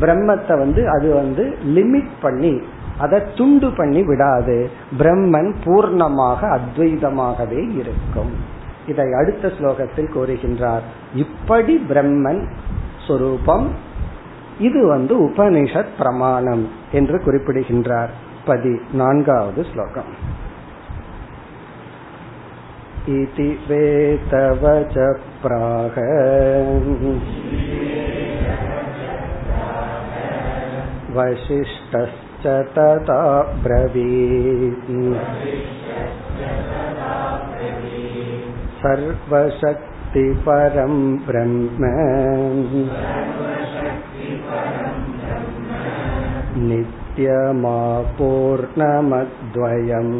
பிரம்மத்தை வந்து அது வந்து லிமிட் பண்ணி அதை துண்டு பண்ணி விடாது. பிரம்மன் பூர்ணமாக அத்வைதமாகவே இருக்கும். இதை அடுத்த ஸ்லோகத்தில் கூறுகின்றார் இப்படி பிரம்மன் சொரூபம் இது வந்து உபனிஷத் பிரமாணம் என்று குறிப்பிடுகின்றார் பதி நான்காவது ஸ்லோகம் इति वेतवच प्राह वसिष्ठश्च तथा ब्रवीत् सर्वशक्तिपरं ब्रह्म नित्यमापूर्णमद्वयम्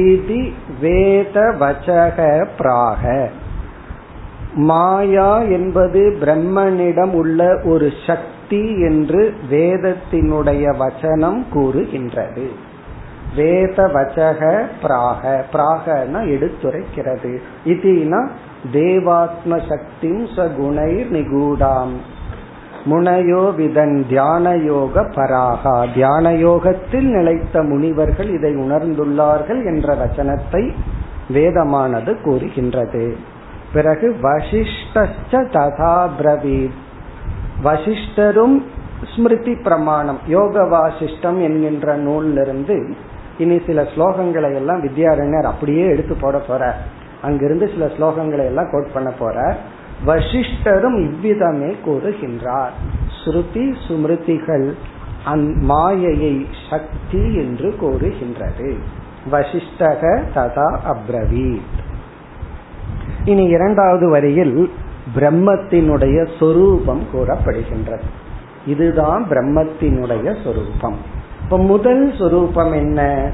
இதி வேத வச்சக பிராக மாயா என்பது பிரம்மனிடம் உள்ள ஒரு சக்தி என்று வேதத்தினுடைய வச்சனம் கூறுகின்றது. வேத வச்சக பிராக பிராகனா எடுத்துரைக்கிறது. இதுனா தேவாத்ம சக்தி சகுணை நிகூடாம். முனையோ விதன் தியான யோக பராகா. தியான யோகத்தில் நிலைத்த முனிவர்கள் இதை உணர்ந்துள்ளார்கள் என்ற வச்சனத்தை வேதமானது கூறுகின்றது. பிறகு வசிஷ்ட ததா பிரவீத். வசிஷ்டரும் ஸ்மிருதி பிரமாணம் யோக வாசிஷ்டம் என்கின்ற நூலிலிருந்து இனி சில ஸ்லோகங்களை எல்லாம் வித்யாரண்யர் அப்படியே எடுத்து போட போறார். அங்கிருந்து சில ஸ்லோகங்களை எல்லாம் கோட் பண்ண போறார். வசிஷ்டரும் இவ்விதமே கூறுகின்றார். ஸ்ருதி சுமிருதிகள் அந் மாயையை சக்தி என்று கூறுகின்றது. வசிஷ்டக ததா அப்ரவீத். இனி இரண்டாவது வரியில் பிரம்மத்தினுடைய சொரூபம் கூறப்படுகின்றது. இதுதான் பிரம்மத்தினுடைய சொரூபம். இப்ப முதல் சொரூபம் என்ன?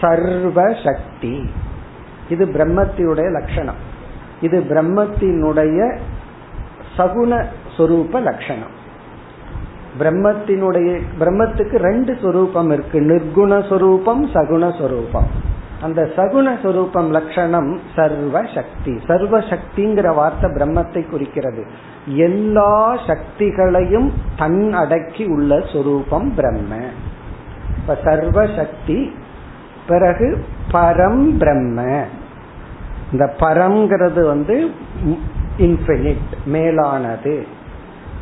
சர்வ சக்தி இது பிரம்மத்தினுடைய லட்சணம். இது பிரம்மத்தினுடைய சகுண சொரூப லட்சணம். பிரம்மத்தினுடைய பிரம்மத்துக்கு ரெண்டு சொரூபம் இருக்கு. நிர்குண சொரூபம் சகுண சொரூபம். அந்த சகுண சொரூபம் லட்சணம் சர்வ சக்தி சர்வ சக்திங்கிற வார்த்தை பிரம்மத்தை குறிக்கிறது. எல்லா சக்திகளையும் தன் அடக்கி உள்ள சொரூபம் பிரம்ம. இப்ப சர்வ சக்தி பிறகு பரம் பிரம்ம. இந்த பரம்ங்கிறது வந்து இன்ஃபினிட் மேலானது.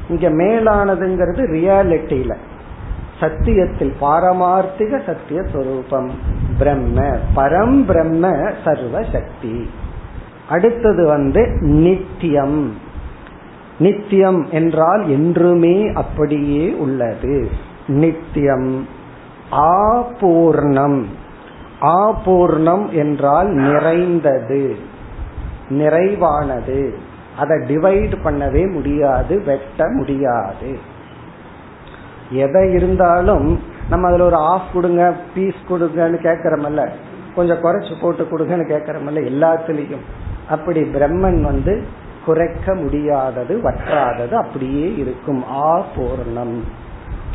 இங்க மேலானதுங்கிறது ரியாலிட்டியில சத்தியத்தில் பாரமார்த்திக சத்திய சொரூபம். பிரம்ம பரம் பிரம்ம சர்வ சக்தி. அடுத்தது வந்து நித்தியம். நித்தியம் என்றால் என்றுமே அப்படியே உள்ளது. நித்தியம். ஆபூர்ணம். ஆபூர்ணம் என்றால் நிறைந்தது. நிறைவானது. அதை டிவைட் பண்ணவே முடியாது வெட்ட முடியாது. எதை இருந்தாலும் நம்ம அதுல ஒரு ஆஃப் கொடுங்க பீஸ் கொடுங்கன்னு கேட்கறமல்ல. கொஞ்சம் குறைச்சு போட்டு கொடுங்கன்னு கேட்கறமல்ல எல்லாத்துலயும். அப்படி பிரம்மன் வந்து குறைக்க முடியாதது வற்றாதது அப்படியே இருக்கும். ஆ பூர்ணம்.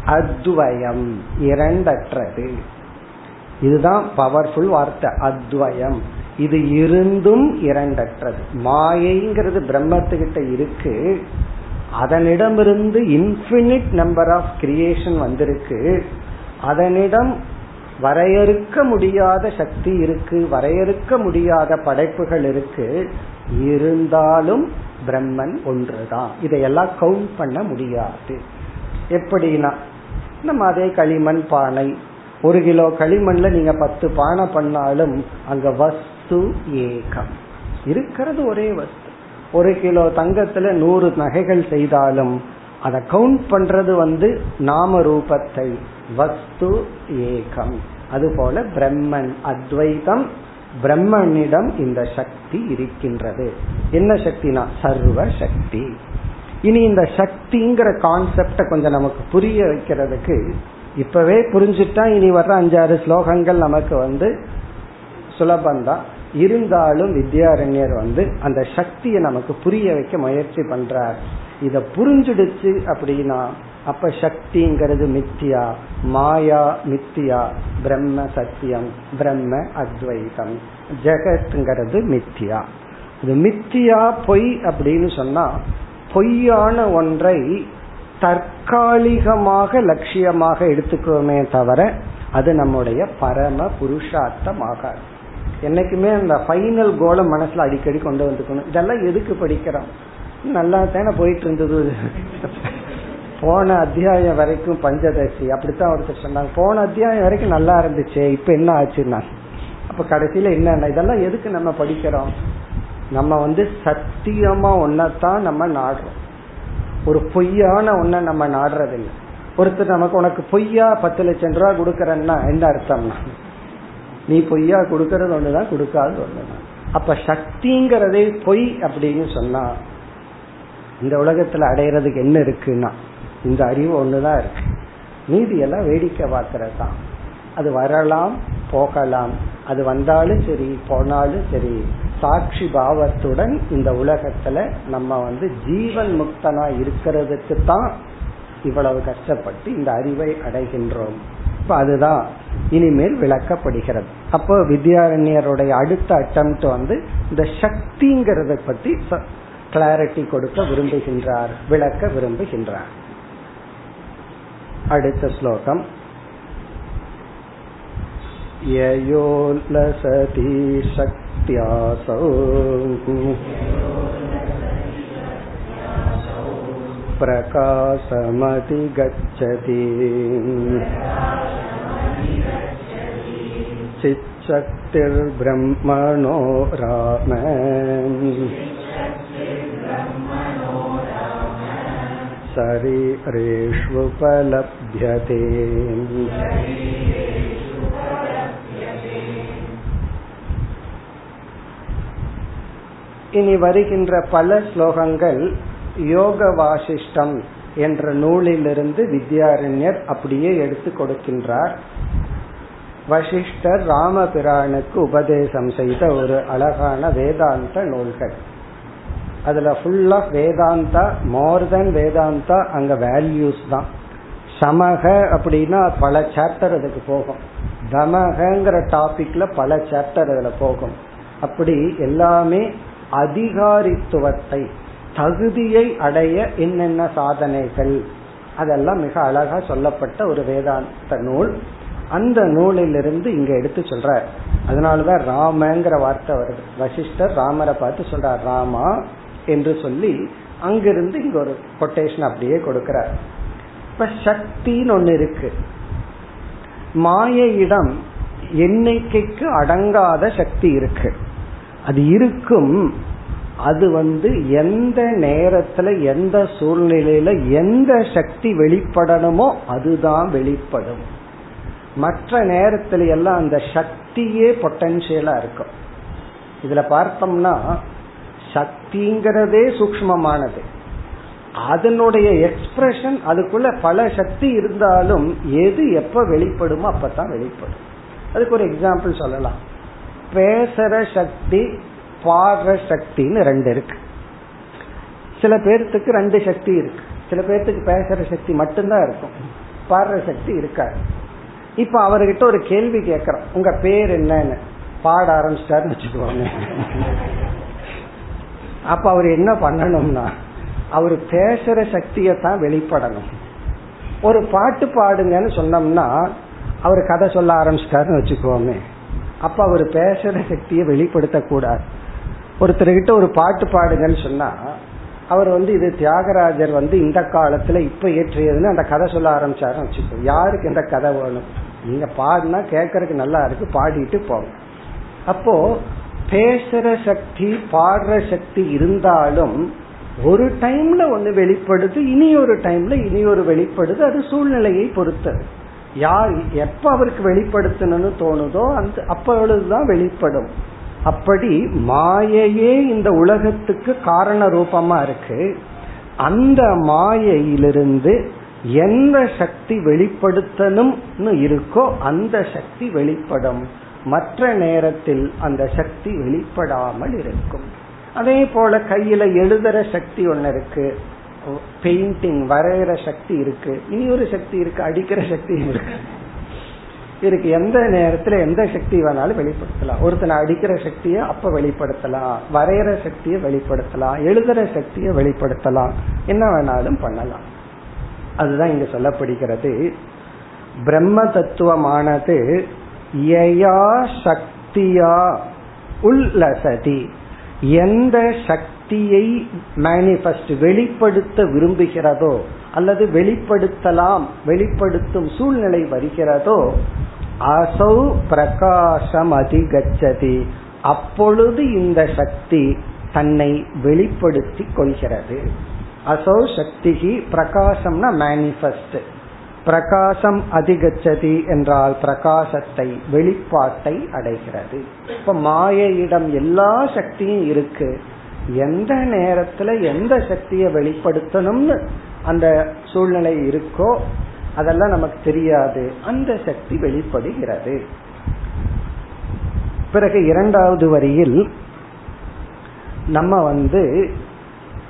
அத்வயம். இரண்டற்றது. இதுதான் பவர்ஃபுல் வார்த்தை அத்வயம். இது இருந்தும் இரண்டற்றது. மாயைங்கிறது பிரம்மத்துக்கிட்ட இருக்கு. அதனிடமிருந்து இன்பினிட் நம்பர் ஆஃப் கிரியேஷன் வந்திருக்கு. அதனிடம் வரையறுக்க முடியாத சக்தி இருக்கு வரையறுக்க முடியாத படைப்புகள் இருக்கு. இருந்தாலும் பிரம்மன் ஒன்றுதான். இதையெல்லாம் கவுண்ட் பண்ண முடியாது. எப்படின்னா நம்ம அதே களிமண் பானை. ஒரு கிலோ களிமண்ல நீங்க பத்து பானை பண்ணாலும் அங்க வஸ்து ஏகம். இருக்கிறது ஒரே வஸ்து. ஒரு கிலோ தங்கத்துல நூறு நகைகள் செய்தாலும் அதை கவுண்ட் பண்றது வந்து நாம ரூபத்தை வஸ்து ஏகம். அதுபோல பிரம்மன் அத்வைதம் பிரம்மனிடம் இந்த சக்தி இருக்கின்றது. என்ன சக்தினா? சர்வ சக்தி. இனி இந்த சக்திங்கிற கான்செப்ட கொஞ்சம் நமக்கு புரிய வைக்கிறதுக்கு இப்பவே புரிஞ்சுட்டா இனி வர்ற அஞ்சாறு ஸ்லோகங்கள் நமக்கு வந்து சுலபந்தான் இருந்தாலும் வித்யாரண்யர் வந்து அந்த சக்தியை நமக்கு புரிய வைக்க முயற்சி பண்றார். இத புரிஞ்சுடுச்சு அப்படின்னா அப்ப சக்திங்கிறது மித்தியா மாயா மித்தியா பிரம்ம சத்தியம் பிரம்ம அத்வைதம். ஜெகத்ங்கிறது மித்தியா இது மித்தியா பொய் அப்படின்னு சொன்னா பொய்யான ஒன்றை தற்காலிகமாக லட்சியமாக எடுத்துக்கோமே தவிர அது நம்முடைய பரம புருஷார்த்தமாகாது என்னைக்குமே அந்த ஃபைனல் கோலை மனசுல அடிக்கடி கொண்டு வந்துக்கணும். இதெல்லாம் எதுக்கு படிக்கிறோம்? நல்லா தானே போயிட்டு இருந்தது போன அத்தியாயம் வரைக்கும் பஞ்சதசி. அப்படித்தான் ஒருத்தர் சொன்னாங்க. போன அத்தியாயம் வரைக்கும் நல்லா இருந்துச்சு இப்ப என்ன ஆச்சுன்னா? அப்ப கடைசியில என்ன இதெல்லாம் எதுக்கு நம்ம படிக்கிறோம்? நம்ம வந்து சத்தியமா ஒன்னதான் நம்ம நாடுறோம். ஒரு பொய்யான ஒன்ன நம்ம நாடுறதில்லை. ஒருத்தர் நமக்கு உனக்கு பொய்யா? பத்து லட்சம் ரூபா கொடுக்கறன்னா என்ன அர்த்தம்னா? நீ பொய்யா கொடுக்கறது ஒண்ணுதான் கொடுக்காது ஒண்ணுதான் அப்ப சக்திங்கிறதே பொய் அப்படின்னு சொன்னா இந்த உலகத்துல அடையிறதுக்கு என்ன இருக்குன்னா இந்த அறிவு ஒண்ணுதான் இருக்கு. மீதி எல்லாம் வேடிக்கை பார்க்கறது தான். அது வரலாம் போகலாம். அது வந்தாலும் சரி போனாலும் சரி சாட்சி பாவத்துடன் இந்த உலகத்துல நம்ம வந்து ஜீவன் முக்தனா இருக்கிறதுக்கு தான் இவ்வளவு கஷ்டப்பட்டு இந்த அறிவை அடைகின்றோம். இப்ப அதுதான் இனிமேல் விளக்கப்படுகிறது அப்போ வித்யாரண்யருடைய அடுத்த அட்டம் வந்து இந்த சக்திங்கிறத பத்தி கிளாரிட்டி கொடுக்க விரும்புகின்றார் விளக்க விரும்புகின்றார் அடுத்த ஸ்லோகம் ययोल्लसति शक्त्यासौ प्रकाशमतिगच्छति चिच्छक्तिर्ब्रह्मणो राम शरीरेष्वुपलभ्यते இனி வருகின்ற பல ஸ்லோகங்கள் யோக வாசிஷ்டம் என்ற நூலிலிருந்து வித்யாரண்யர் அப்படியே எடுத்து கொடுக்கின்றார். வசிஷ்டர் ராமபிரானுக்கு உபதேசம் செய்த ஒரு அழகான வேதாந்த நூல்கள். அதுல ஃபுல்லா வேதாந்தா மோர் தென் வேதாந்தா அங்க வேல்யூஸ் தான். சமக அப்படின்னா பல சாப்டர் அதுக்கு போகும். தமகங்கிற டாபிக்ல பல சாப்டர் அதுல போகும். அப்படி எல்லாமே அதிகாரித்துவத்தை தகுதியை அடைய என்னென்ன சாதனைகள்? அதெல்லாம் மிக அழகா சொல்லப்பட்ட ஒரு வேதாந்த நூல். அந்த நூலிலிருந்து இங்க எடுத்து சொல்ற அதனாலதான் ராமங்கிற வார்த்தை வருது. வசிஷ்டர் ராமரை பார்த்து சொல்றார் ராமா என்று சொல்லி அங்கிருந்து இங்க ஒரு கொட்டேஷன் அப்படியே கொடுக்கிறார். இப்ப சக்தின்னு ஒண்ணு இருக்கு. மாயையிடம் எண்ணிக்கைக்கு அடங்காத சக்தி இருக்கு. அது இருக்கும். அது வந்து எந்த நேரத்துல எந்த சூழ்நிலையில எந்த சக்தி வெளிப்படணுமோ அதுதான் வெளிப்படும். மற்ற நேரத்துல எல்லாம் அந்த சக்தியே பொட்டன்சியலா இருக்கும். இதுல பார்த்தோம்னா சக்திங்கிறதே சூக்மமானது அதனுடைய எக்ஸ்பிரஷன் அதுக்குள்ள பல சக்தி இருந்தாலும் எது எப்ப வெளிப்படுமோ அப்பதான் வெளிப்படும். அதுக்கு ஒரு எக்ஸாம்பிள் சொல்லலாம். பேசுற சக்தி பாடுற சக்தின்னு ரெண்டு இருக்கு. சில பேர்த்துக்கு ரெண்டு சக்தி இருக்கு. சில பேர்த்துக்கு பேசுற சக்தி மட்டும்தான் இருக்கும். பாடுற சக்தி இருக்காது. இப்ப அவர்கிட்ட ஒரு கேள்வி கேட்கறோம் உங்க பேர் என்னன்னு. பாட ஆரம்பிச்சிட்டாருன்னு வச்சுக்கோங்க. அப்ப அவர் என்ன பண்ணணும்னா அவர் பேசுற சக்தியை தான் வெளிப்படணும். ஒரு பாட்டு பாடுங்கன்னு சொன்னோம்னா அவர் கதை சொல்ல ஆரம்பிச்சிட்டாருன்னு வச்சுக்கோமே. அப்ப அவர் பேசுற சக்தியை வெளிப்படுத்த கூடாது ஒருத்தர்கிட்ட ஒரு பாட்டு பாடுங்கன்னு சொன்னா அவர் வந்து இது தியாகராஜர் வந்து இந்த காலத்துல இப்ப ஏற்றியதுன்னு அந்த கதை சொல்ல ஆரம்பிச்சாருன்னு வச்சுக்கோ. யாருக்கு இந்த கதை வேணும்? நீங்க பாடினா கேட்கறதுக்கு நல்லா இருக்கு பாடிட்டு போங்க. அப்போ பேசுற சக்தி பாடுற சக்தி இருந்தாலும் ஒரு டைம்ல ஒண்ணு வெளிப்படுது இனி ஒரு டைம்ல இனி ஒரு வெளிப்படுது அது சூழ்நிலையை பொறுத்தது யார் எப்ப அவருக்கு வெளிப்படுத்தணும்னு தோணுதோ அந்த அப்பொழுதுதான் வெளிப்படும். அப்படி மாயையே இந்த உலகத்துக்கு காரண ரூபமா இருக்கு. அந்த மாயையிலிருந்து எந்த சக்தி வெளிப்படுத்தணும்னு இருக்கோ அந்த சக்தி வெளிப்படும். மற்ற நேரத்தில் அந்த சக்தி வெளிப்படாமல் இருக்கும். அதே போல கையில எழுதுற சக்தி ஒன்னு இருக்கு. பெயிண்டிங் வரைகிற சக்தி இருக்கு. இனி ஒரு சக்தி இருக்கு அடிக்கிற சக்தி இருக்கு. இதுக்கு எந்த நேரத்துல எந்த சக்தி வேணாலும் வெளிப்படுத்தலாம். ஒருத்தனை அடிக்கிற சக்தியை அப்ப வெளிப்படுத்தலாம். வரைகிற சக்தியை வெளிப்படுத்தலாம். எழுதுற சக்தியை வெளிப்படுத்தலாம். என்ன வேணாலும் பண்ணலாம். அதுதான் இங்க சொல்லப்படுகிறது. பிரம்ம தத்துவமானது சக்தியா உள்ளசதி. எந்த சக்தி சக்தியை மேனிபெஸ்ட் வெளிப்படுத்த விரும்புகிறதோ அல்லது வெளிப்படுத்தலாம் வெளிப்படுத்தும் சூழ்நிலை வருகிறதோ அசௌ பிரகாசம் அதிகச்சதி அப்பொழுது இந்த சக்தி தன்னை வெளிப்படுத்தி கொள்கிறது. அசௌ சக்திகி பிரகாசம்னா மேனிபெஸ்ட் பிரகாசம் அதிகச்சதி என்றால் பிரகாசத்தை வெளிப்பாட்டை அடைகிறது. இப்ப மாயையிடம் எல்லா சக்தியும் இருக்கு. எந்த நேரத்துல எந்த சக்தியை வெளிப்படுத்தணும்னு அந்த சூழ்நிலை இருக்கோ அதெல்லாம் நமக்கு தெரியாது. அந்த சக்தி வெளிப்படுகிறது. பிறகு இரண்டாவது வரியில் நம்ம வந்து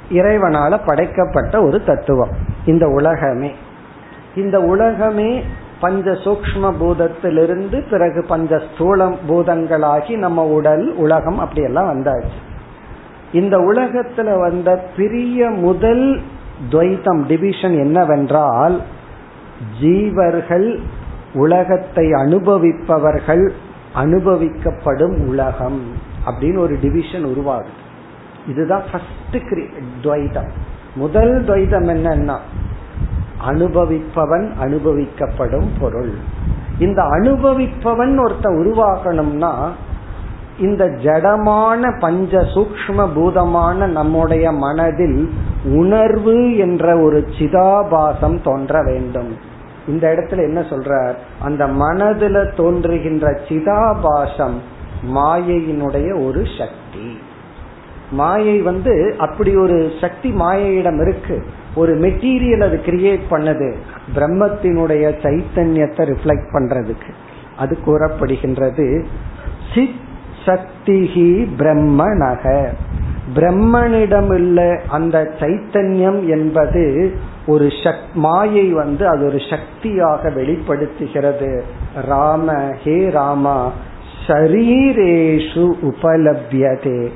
இறைவனால படைக்கப்பட்ட ஒரு தத்துவம். இந்த உலகமே. இந்த உலகமே பஞ்ச சூக்ம பூதத்திலிருந்து பிறகு பஞ்ச ஸ்தூலம் பூதங்களாகி நம்ம உடல் உலகம் அப்படியெல்லாம் வந்தாச்சு. இந்த உலகத்துல வந்த பெரிய முதல் துவைத்தம் டிவிஷன் என்னவென்றால் ஜீவர்கள் உலகத்தை அனுபவிப்பவர்கள் அனுபவிக்கப்படும் உலகம் அப்படின்னு ஒரு டிவிஷன் உருவாகுது. இதுதான் துவைதம் முதல் துவைதம் என்னன்னா அனுபவிப்பவன் அனுபவிக்கப்படும் பொருள். இந்த அனுபவிப்பவன் ஒருத்த உருவாக்கணும்னா இந்த ஜடமான பஞ்ச சூக்ம பூதமான நம்முடைய மனதில் உணர்வு என்ற ஒரு சிதாபாசம் தோன்ற வேண்டும். இந்த இடத்துல என்ன சொல்றார்? அந்த மனதில் தோன்றுகின்ற சிதாபாசம் மாயையினுடைய ஒரு சக்தி. மாயை வந்து அப்படி ஒரு சக்தி மாயையிடம் இருக்கு. ஒரு மெட்டீரியல் அது கிரியேட் பண்ணது. பிரம்மத்தினுடைய சைத்தன்யத்தை ரிஃப்ளெக்ட் பண்றதுக்கு. அது கூறப்படுகின்றது. சித் சக்திஹி பிரம்மனக. பிரம்மனிடம் உள்ள அந்த சைத்தன்யம் என்பது ஒரு சக் மாயை வந்து அது ஒரு சக்தியாக வெளிப்படுத்துகிறது. ராம ஹே ராமா ஷரீரேஷு உபலபியதே.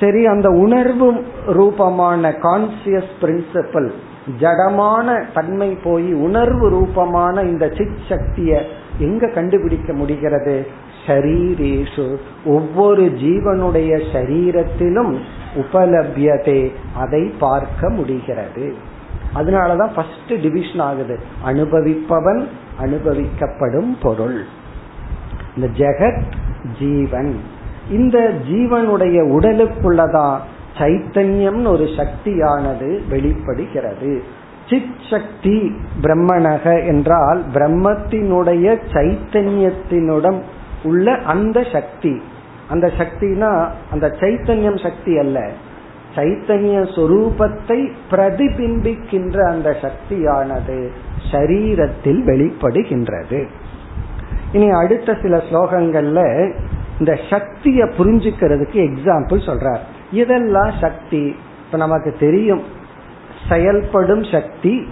சரி அந்த உணர்வு ரூபமான கான்சியஸ் பிரின்சிபல் ஜடமான தன்மை போய் உணர்வு ரூபமான இந்த சித் சக்திய எங்க கண்டுபிடிக்க முடிகிறது? ஷரீரேஷு ஒவ்வொரு ஜீவனுடைய சரீரத்திலும் உபலபியதே. அதை பார்க்க முடிகிறது. அதனாலதான் ஃபர்ஸ்ட் டிவிஷன் ஆகுது. அனுபவிப்பவன் அனுபவிக்கப்படும் பொருள். இந்த ஜெகத் ஜீவன். இந்த ஜீவனுடைய உடலுக்குள்ளதான் சைத்தன்யம்னு ஒரு சக்தியானது வெளிப்படுகிறது. சித் சக்தி பிரம்மணக என்றால் பிரம்மத்தினுடைய சைத்தன்யத்தினுடன் உள்ள அந்த சக்தி. அந்த சக்தினா அந்த சைத்தன்யம் சக்தி அல்ல. சைத்தன்ய சொரூபத்தை பிரதிபிம்பிக்கின்ற அந்த சக்தியானது சரீரத்தில் வெளிப்படுகின்றது. இனி அடுத்த சில ஸ்லோகங்கள்ல இந்த சக்திய புரிஞ்சுக்கிறதுக்கு எக்ஸாம்பிள் சொல்றார். இதெல்லாம் சக்தி. இப்ப நமக்கு தெரியும். செயல்படும் சக்தி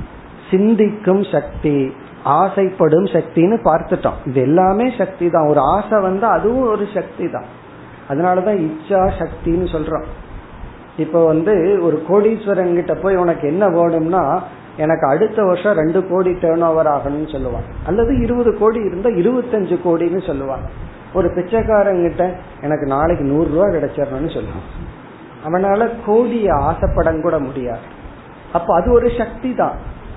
சிந்திக்கும் சக்தி. ஆசைப்படும் சக்தின்னு பார்த்துட்டோம். இது எல்லாமே சக்தி தான் ஒரு ஆசை வந்து அதுவும் ஒரு சக்தி தான் அதனாலதான் இச்சா சக்தின்னு சொல்றோம். இப்போ வந்து ஒரு கோடீஸ்வரன் கிட்ட போய் உனக்கு என்ன வேணும்னா எனக்கு அடுத்த வருஷம் ரெண்டு கோடி டேர்ன் ஓவர் ஆகணும்னு சொல்லுவான். அல்லது இருபது கோடி இருந்தா இருபத்தஞ்சு கோடின்னு சொல்லுவான். ஒரு பிச்சைக்காரங்கிட்ட எனக்கு நாளைக்கு நூறு ரூபா கிடைச்சிடணும்னு சொல்லுவான். அவனால கோடியை ஆசைப்படம் கூட முடியாது. அப்ப அது ஒரு சக்தி தான்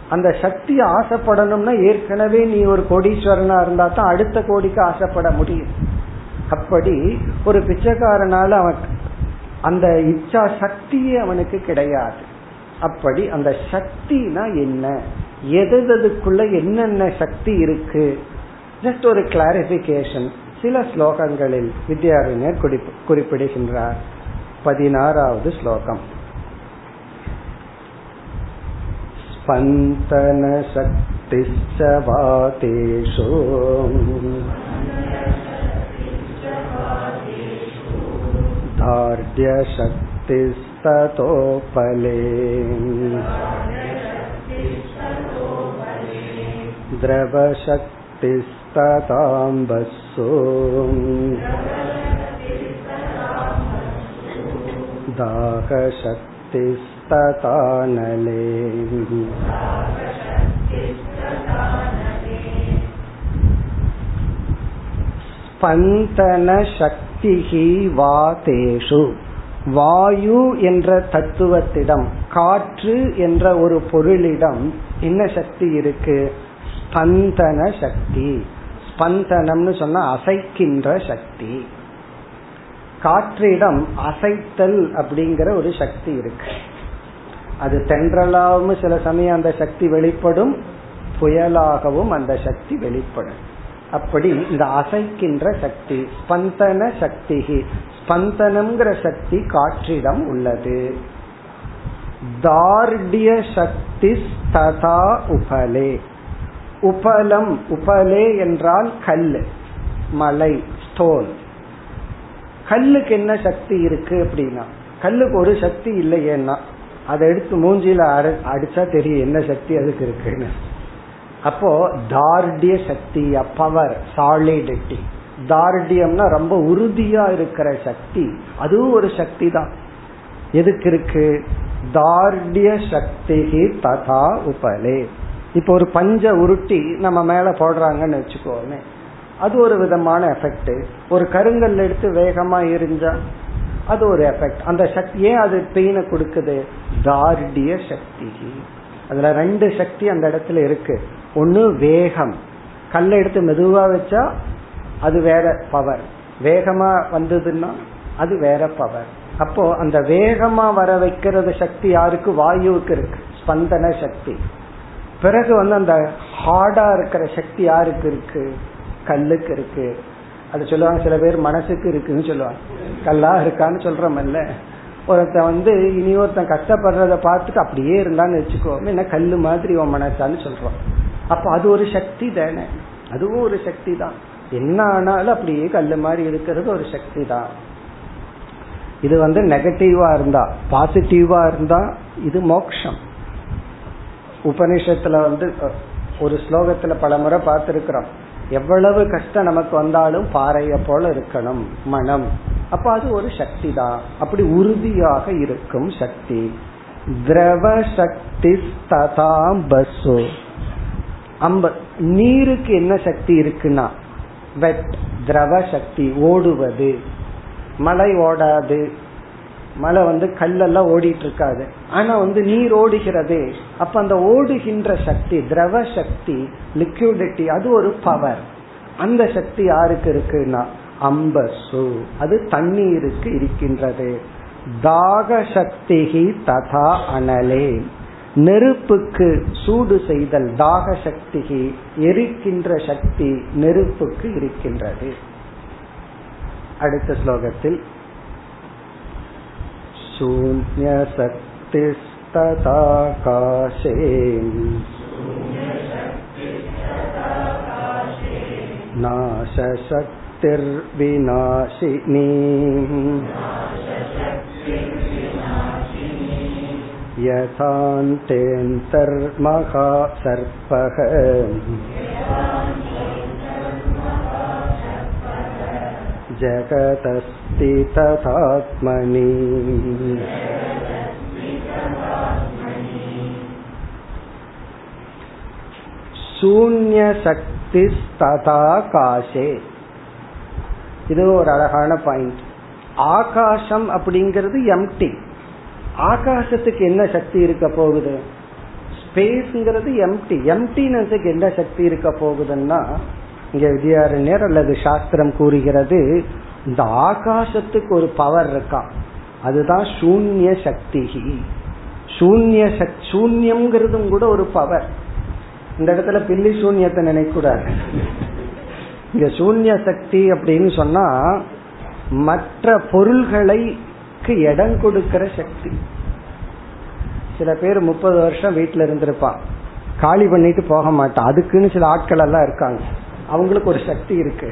அந்த சக்தியை ஆசைப்படணும்னா ஏற்கனவே நீ ஒரு கோடீஸ்வரனா இருந்தா தான் அடுத்த கோடிக்கு ஆசைப்பட முடியும். அப்படி ஒரு பிச்சைக்காரனால அவன் அந்த இச்சா சக்தியே அவனுக்கு கிடையாது. அப்படி அந்த சக்தினா என்ன? எதுக்குள்ள என்னென்ன சக்தி இருக்கு? ஜஸ்ட் ஒரு கிளாரிபிகேஷன் சில ஸ்லோகங்களில் வித்யாரண்யர் குறிப்பிடுகின்றார். பதினாறாவது ஸ்லோகம். स्पन्दनशक्तिश्च वातेषु दार्ढ्यशक्तिस्ततोपले द्रवशक्तिस्तताम्बस्सु दाहशक्तिस्ततानले ஸ்பந்தன சக்திகி வாதேஷு. வாயு என்ற தத்துவத்திடம் காற்று என்ற ஒரு பொருளிடம் என்ன சக்தி இருக்கு? ஸ்பந்தன சக்தி ஸ்பந்தனம்னு சொன்னா அசைக்கின்ற சக்தி. காற்றிடம் அசைத்தல் அப்படிங்கிற ஒரு சக்தி இருக்கு. அது தென்றலாகவும் சில சமயம் அந்த சக்தி வெளிப்படும் புயலாகவும் அந்த சக்தி வெளிப்படும். அப்படி இந்த அசைக்கின்ற சக்தி ஸ்பந்தன சக்தி ஸ்பந்தனம்ங்கிற சக்தி காற்றிடம் உள்ளது. தார்டிய சக்தி ததா உபலே. உபலம் உபலே என்றால் கல் மலை ஸ்டோன். கல்லுக்கு என்ன சக்தி இருக்கு அப்படின்னா கல்லுக்கு ஒரு சக்தி இல்லையேன்னா அதை எடுத்து மூஞ்சியில அடிச்சா தெரியும் என்ன சக்தி அதுக்கு இருக்குன்னு. அப்போ தார்டிய சக்தி பவர் சாலிடிட்டி தார்டியம்னா ரொம்ப உறுதியா இருக்கிற சக்தி. அதுவும் ஒரு சக்தி தான் எதுக்கு இருக்கு? தார்டிய சக்தி ததா உபலே. இப்போ ஒரு பஞ்ச உருட்டி நம்ம மேல போடுறாங்கன்னு வச்சுக்கோமே. அது ஒரு விதமான எஃபெக்ட் ஒரு கருங்கல் எடுத்து வேகமா எரிஞ்சா அது ஒரு எஃபெக்ட் அந்த சக்தி ஏன் அது பெயினை கொடுக்குது? தார்டிய சக்தி. அதுல ரெண்டு சக்தி அந்த இடத்துல இருக்கு. ஒன்னு வேகம். கல்லை எடுத்து மெதுவா வச்சா அது வேற பவர் வேகமா வந்ததுன்னா அது வேற பவர் அப்போ அந்த வேகமா வர வைக்கிறது சக்தி யாருக்கு? வாயுவுக்கு இருக்கு. ஸ்பந்தன சக்தி. பிறகு வந்து அந்த ஹார்டா இருக்கிற சக்தி யாருக்கு இருக்கு? கல்லுக்கு இருக்கு. அது சொல்லுவாங்க சில பேர் மனசுக்கு இருக்குன்னு சொல்லுவாங்க. கல்லா இருக்கான்னு சொல்றோம்ல ஒருத்தன் வந்து இனி ஒருத்தன் கஷ்டப்படுறத பார்த்துட்டு அப்படியே இருந்தான்னு வச்சுக்கோ. என்ன கல்லு மாதிரி உன் மனசான்னு சொல்றோம். அப்ப அது ஒரு சக்தி தானே. அதுவும் ஒரு சக்தி தான். என்ன ஆனாலும் அப்படியே கல்லு மாதிரி இருக்கிறது ஒரு சக்தி தான். இது வந்து நெகட்டிவா இருந்தா பாசிட்டிவா இருந்தா இது மோக்ஷம். உபனிஷத்துல வந்து ஒரு ஸ்லோகத்துல பல முறை பார்த்திருக்கிறோம். எவ்வளவு கஷ்டம் நமக்கு வந்தாலும் பாறைய போல இருக்கணும் மனம். அப்ப அது ஒரு சக்தி தான். அப்படி உறுதியாக இருக்கும் சக்தி. திரவ சக்தி ததாம் அம்ப நீருக்கு என்ன சக்தி இருக்குன்னா வெட் திரவ சக்தி ஓடுவது. மழை ஓடாது. மழை வந்து கல்லெல்லாம் ஓடிட்டு இருக்காது ஆனா வந்து நீர் ஓடுகிறது. அப்ப அந்த ஓடுகின்ற சக்தி திரவ சக்தி லிக்யூடிட்டி அது ஒரு பவர் அந்த சக்தி யாருக்கு இருக்குன்னா அம்பசு அது தண்ணீருக்கு இருக்கின்றது. தாக சக்தி ததா அனலே. நெருப்புக்கு சூடு செய்தல் தாக சக்தி எரிக்கின்ற சக்தி நெருப்புக்கு இருக்கின்றது. அடுத்த ஸ்லோகத்தில் शून्यशक्तिस्तथाकाशे नाशशक्तिर्विनाशिनी यथान्तेऽन्तर्महासर्पः ததாத்மனி சூன்ய சக்தி ததா காசே இது ஒரு அழகான பாயிண்ட் ஆகாசம் அப்படிங்கிறது எம்டி ஆகாசத்துக்கு என்ன சக்தி இருக்க போகுது? ஸ்பேஸ்ங்கிறது எம்டி எம்டினஸுக்கு என்ன சக்தி இருக்க போகுதுன்னா இங்க வித்யாரண்யர் அல்லது சாஸ்திரம் கூறுகிறது இந்த ஆகாசத்துக்கு ஒரு பவர் இருக்கா? அதுதான் சூன்ய சக்தி. சூன்ய சூன்யம்ங்கிறதும் கூட ஒரு பவர் இந்த இடத்துல பில்லி சூன்யத்தை நினைக்கூடாது இங்க சூன்ய சக்தி அப்படின்னு சொன்னா மற்ற பொருள்களைக்கு இடம் கொடுக்கிற சக்தி. சில பேர் முப்பது வருஷம் வீட்டுல இருந்திருப்பான். காலி பண்ணிட்டு போக மாட்டான். அதுக்குன்னு சில ஆட்கள் எல்லாம் இருக்காங்க. அவங்களுக்கு ஒரு சக்தி இருக்கு.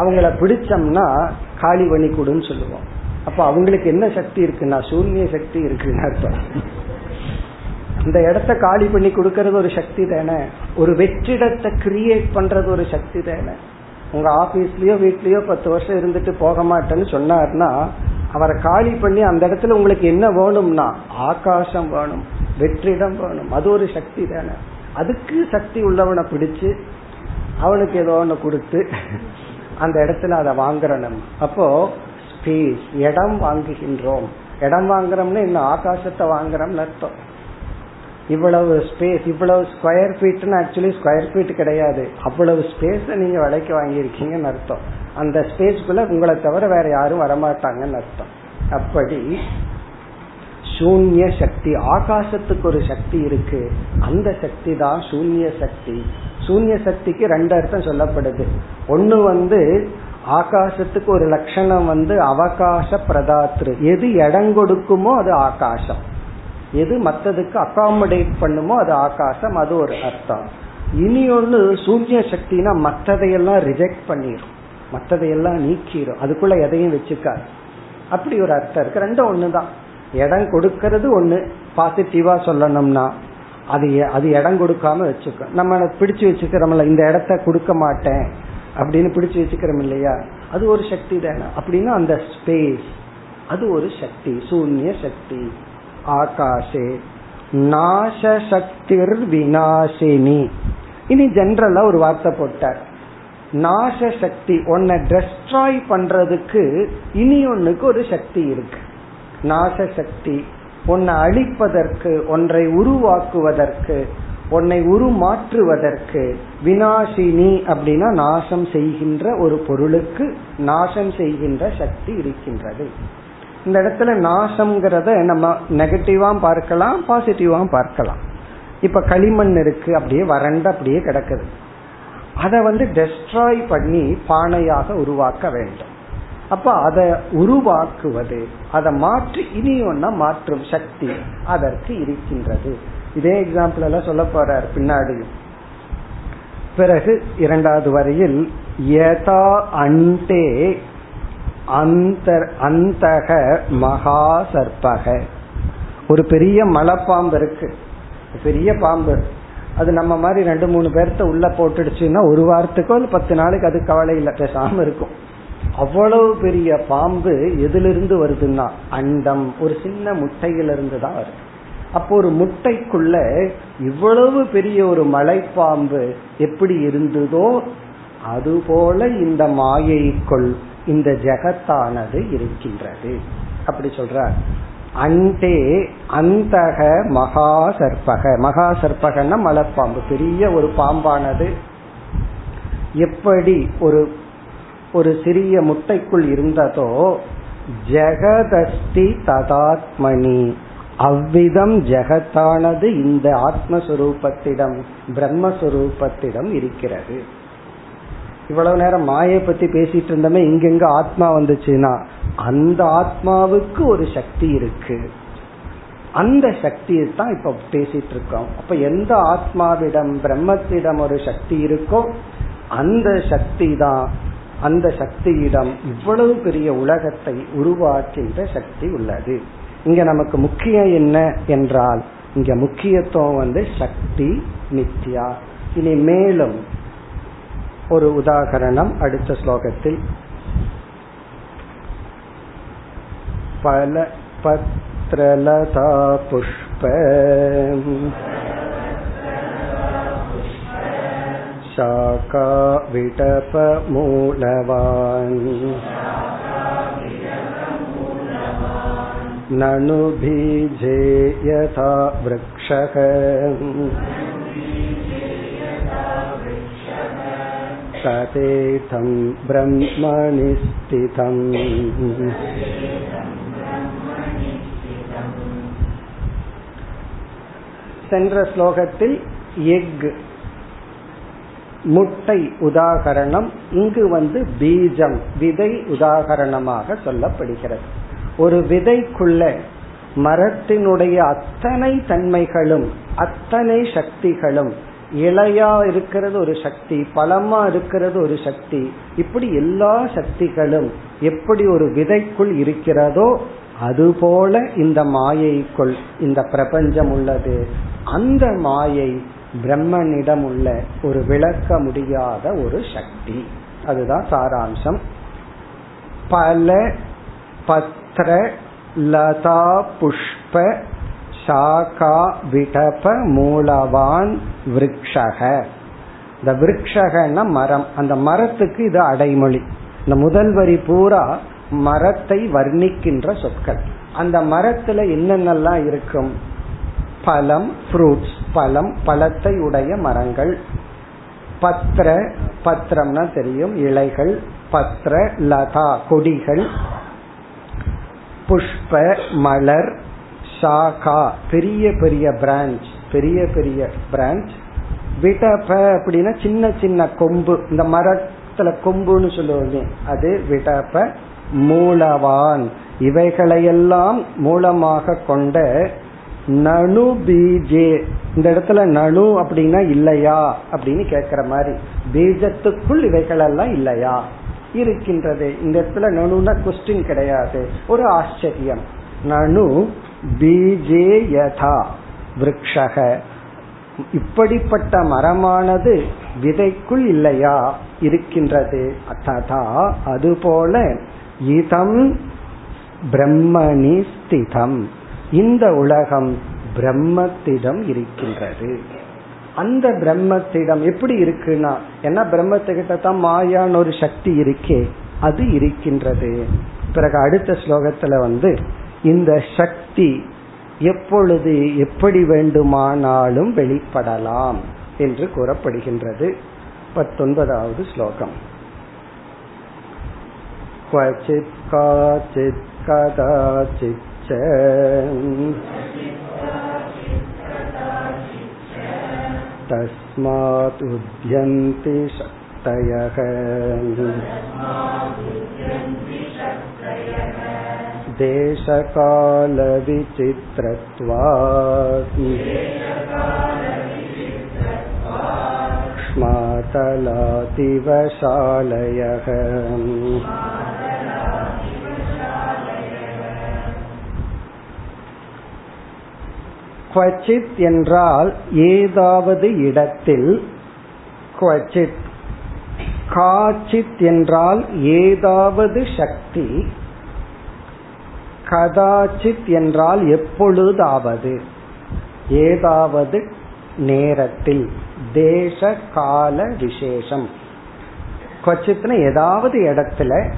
அவங்கள பிடிச்சோம்னா காலி பண்ணி கொடுன்னு சொல்லுவோம். அப்ப அவங்களுக்கு என்ன சக்தி இருக்குன்னா சூன்ய சக்தி இருக்குன்னு அர்த்தம். இந்த இடத்த காலி பண்ணி கொடுக்கறது ஒரு சக்தி தானே. ஒரு வெற்றிடத்தை கிரியேட் பண்றது ஒரு சக்தி தானே. உங்க ஆபீஸ்லயோ வீட்லயோ பத்து வருஷம் இருந்துட்டு போக மாட்டேன்னு சொன்னார்னா அவரை காலி பண்ணி அந்த இடத்துல உங்களுக்கு என்ன வேணும்னா ஆகாசம் வேணும் வெற்றிடம் வேணும். அது ஒரு சக்தி தானே. அதுக்கு சக்தி உள்ளவனை பிடிச்சு அவனுக்கு ஏதோ ஒன்று கொடுத்து அந்த இடத்துல அதை வாங்குறோம் அப்போ ஸ்பேஸ் இடம் வாங்குகின்றோம். இடம் வாங்குறோம்னா இன்னும் ஆகாசத்தை வாங்குறோம்னு அர்த்தம். இவ்வளவு ஸ்பேஸ் இவ்வளவு ஸ்கொயர் ஃபீட்னு ஆக்சுவலி ஸ்கொயர் ஃபீட் கிடையாது. அவ்வளவு ஸ்பேஸ் நீங்க விலைக்கு வாங்கியிருக்கீங்கன்னு அர்த்தம். அந்த ஸ்பேஸ்க்குள்ள உங்களை தவிர வேற யாரும் வரமாட்டாங்கன்னு அர்த்தம். அப்படி சூன்ய சக்தி ஆகாசத்துக்கு ஒரு சக்தி இருக்கு. அந்த சக்தி தான் சூன்ய சக்தி. சூன்ய சக்திக்கு ரெண்டு அர்த்தம் சொல்லப்படுது. ஒன்னு வந்து ஆகாசத்துக்கு ஒரு லட்சணம் வந்து அவகாச பிரதாத்ரு. எது இடம் கொடுக்குமோ அது ஆகாசம். எது மற்றதுக்கு அகாமடேட் பண்ணுமோ அது ஆகாசம் அது ஒரு அர்த்தம். இனி ஒன்று சூரிய சக்தினா மற்றதையெல்லாம் ரிஜெக்ட் பண்ணிடும் மற்றதையெல்லாம் நீக்கிடும் அதுக்குள்ள எதையும் வச்சுக்காது. அப்படி ஒரு அர்த்தம் இருக்கு. ரெண்டும் ஒண்ணுதான். இடம் கொடுக்கறது ஒண்ணு. பாசிட்டிவா சொல்லணும்னா. அது அது இடம் கொடுக்காம வச்சுக்கோ. நம்ம பிடிச்சு வச்சுக்கிறோம்ல இந்த இடத்த கொடுக்க மாட்டேன் அப்படின்னு பிடிச்சு வச்சுக்கிறோம் இல்லையா? அது ஒரு சக்தி தானே. அப்படின்னா அந்த ஸ்பேஸ் அது ஒரு சக்தி சூன்ய சக்தி. ஆகாஷே நாசசக்திர் வினாசினி இனி ஜென்ரலா ஒரு வார்த்தை போட்டார். நாச சக்தி ஒன்னை டெஸ்ட்ராய் பண்றதுக்கு இனி ஒன்னுக்கு ஒரு சக்தி இருக்கு. நாச சக்தி உன்னை அழிப்பதற்கு ஒன்றை உருவாக்குவதற்கு உன்னை உருமாற்றுவதற்கு வினாசினி அப்படின்னா நாசம் செய்கின்ற ஒரு பொருளுக்கு நாசம் செய்கின்ற சக்தி இருக்கின்றது. இந்த இடத்துல நாசம்ங்கிறத நம்ம நெகட்டிவா பார்க்கலாம் பாசிட்டிவா பார்க்கலாம். இப்ப களிமண் இருக்கு அப்படியே வறண்ட அப்படியே கிடக்குது. அதை வந்து டெஸ்ட்ராய் பண்ணி பானையாக உருவாக்க வேண்டும். அப்ப அதை உருவாக்குவது அதை மாற்றி இனி ஒன்னா மாற்றும் சக்தி அதற்கு இருக்கின்றது. இதே எக்ஸாம்பிள் எல்லாம் சொல்ல போறார் பின்னாடி. பிறகு இரண்டாவது வரையில் யதா அண்டே அந்தக மகா சர்பக ஒரு பெரிய மலைப்பாம்பு இருக்கு. பெரிய பாம்பு. அது நம்ம மாதிரி ரெண்டு மூணு பேர்த்த உள்ள போட்டுடுச்சுன்னா ஒரு வாரத்துக்கோ பத்து நாளைக்கு அது கவலை இல்லை பேசாம இருக்கும். அவ்வளவு பெரிய பாம்பு எதிலிருந்து வருதுன்னா அண்டம் ஒரு சின்ன முட்டையிலிருந்து தான் வருது. அப்போ ஒரு முட்டைக்குள்ள இவ்வளவு பெரிய ஒரு மலைப்பாம்பு எப்படி இருந்ததோ அதுபோல இந்த மாயைக்குள் இந்த ஜெகத்தானது இருக்கின்றது. அப்படி சொல்ற அண்டே அந்தக மகா சர்பக மகா சர்பகன்னா மலைப்பாம்பு. பெரிய ஒரு பாம்பானது. எப்படி ஒரு ஒரு சிறிய முட்டைக்குள் இருந்ததோ ஜெகதஸ்தி ததாத்மனி. அவ்விதம் ஜெகத்தானது இந்த ஆத்மஸ்வரூபத்திடம் பிரம்மஸ்வரூபத்திடம் இருக்கிறது. இவ்வளவு நேரம் மாயை பத்தி பேசிட்டு இருந்தோமே இங்கெங்க ஆத்மா வந்துச்சுன்னா அந்த ஆத்மாவுக்கு ஒரு சக்தி இருக்கு. அந்த சக்தியை தான் இப்ப பேசிட்டு இருக்கோம். அப்ப எந்த ஆத்மாவிடம் பிரம்மத்திடம் ஒரு சக்தி இருக்கோ அந்த சக்தி தான் அந்த சக்தியிடம் இவ்வளவு பெரிய உலகத்தை உருவாக்கின்ற சக்தி உள்ளது. இங்க நமக்கு முக்கியம் என்ன என்றால் இங்க முக்கியத்துவம் வந்து சக்தி நித்யா. இனி மேலும் ஒரு உதாகரணம் அடுத்த ஸ்லோகத்தில். பல பத்ரலதா புஷ்ப शाखा विटपमूलवान् ननु बीजे यथा वृक्षः तदेथं ब्रह्मणि स्थितम् சென்ற ஸ்லோகத்தில் எக் முட்டை உதாகரணம் இங்கு வந்து பீஜம் விதை உதாகரணமாக சொல்லப்படுகிறது. ஒரு விதைக்குள்ள மரத்தினுடைய அத்தனை தன்மைகளும் அத்தனை சக்திகளும் இலையா இருக்கிறது ஒரு சக்தி பழமா இருக்கிறது ஒரு சக்தி இப்படி எல்லா சக்திகளும் எப்படி ஒரு விதைக்குள் இருக்கிறதோ அதுபோல இந்த மாயைக்குள் இந்த பிரபஞ்சம் உள்ளது. அந்த மாயை பிரம்மனிடம் உள்ள ஒரு விளக்க முடியாத ஒரு சக்தி. அதுதான் சாராம்சம். பல பத்ர லதா புஷ்ப சாகா விடப மூலவான் விரக்ஷக. இந்த விரக்ஷகன்னா மரம். அந்த மரத்துக்கு இது அடைமொழி. இந்த முதல் வரி பூரா மரத்தை வர்ணிக்கின்ற சொற்கள். அந்த மரத்துல என்னென்னலாம் இருக்கும்? பழம் ஃப்ரூட்ஸ் பழம் பழத்தை உடைய மரங்கள். பத்திர பத்திரம்னா தெரியும். இலைகள் பத்திர லதா கொடிகள். புஷ்ப மலர் சாகா பெரிய பெரிய பிரான்ச் பெரிய பெரிய பிரான்ச் விடப அப்படின்னா சின்ன சின்ன கொம்பு. இந்த மரத்துல கொம்புன்னு சொல்லுவோமே அது விடப மூலவான். இவைகளையெல்லாம் மூலமாக கொண்ட நனு பீஜே. இந்த இடத்துல நனு அப்படின்னா இல்லையா அப்படின்னு கேக்குற மாதிரி. பீஜத்துக்குள் இவைகளெல்லாம் இல்லையா? இருக்கின்றது. இந்த இடத்துல நனுனா கொஸ்டின் கிடையாது. ஒரு ஆச்சரியம். நனு பீஜே யதா விரக்ஷக. இப்படிப்பட்ட மரமானது விதைக்குள் இல்லையா? இருக்கின்றது. ததா அதுபோல இதம் பிரம்மணி ஸ்திதம். இந்த உலகம் பிரம்மத்திடம் இருக்கின்றது அந்த பிரம்மத்திடம் எப்படி இருக்குன்னா ஏன்னா பிரம்மத்துக்கிட்ட தான் மாயான்னு ஒரு சக்தி இருக்கே அது இருக்கின்றது பிறகு அடுத்த ஸ்லோகத்துல வந்து இந்த சக்தி எப்பொழுது எப்படி வேண்டுமானாலும் வெளிப்படலாம் என்று கூறப்படுகின்றது பத்தொன்பதாவது ஸ்லோகம் क्वचित् काचित् कदाचित् च तस्मात् उद्यन्ति शक्तयः देशकालविचित्रत्वात् क्ष्मातलातिव குவச்சித் என்றால் ஏதாவது இடத்தில் குவச்சித். காச்சித் என்றால் ஏதாவது சக்தி. கதாச்சித் என்றால் எப்பொழுதாவது. ஏதாவது நேரத்தில். தேச கால விசேஷம். கொச்சித்ன ஏதாவது இடத்துல.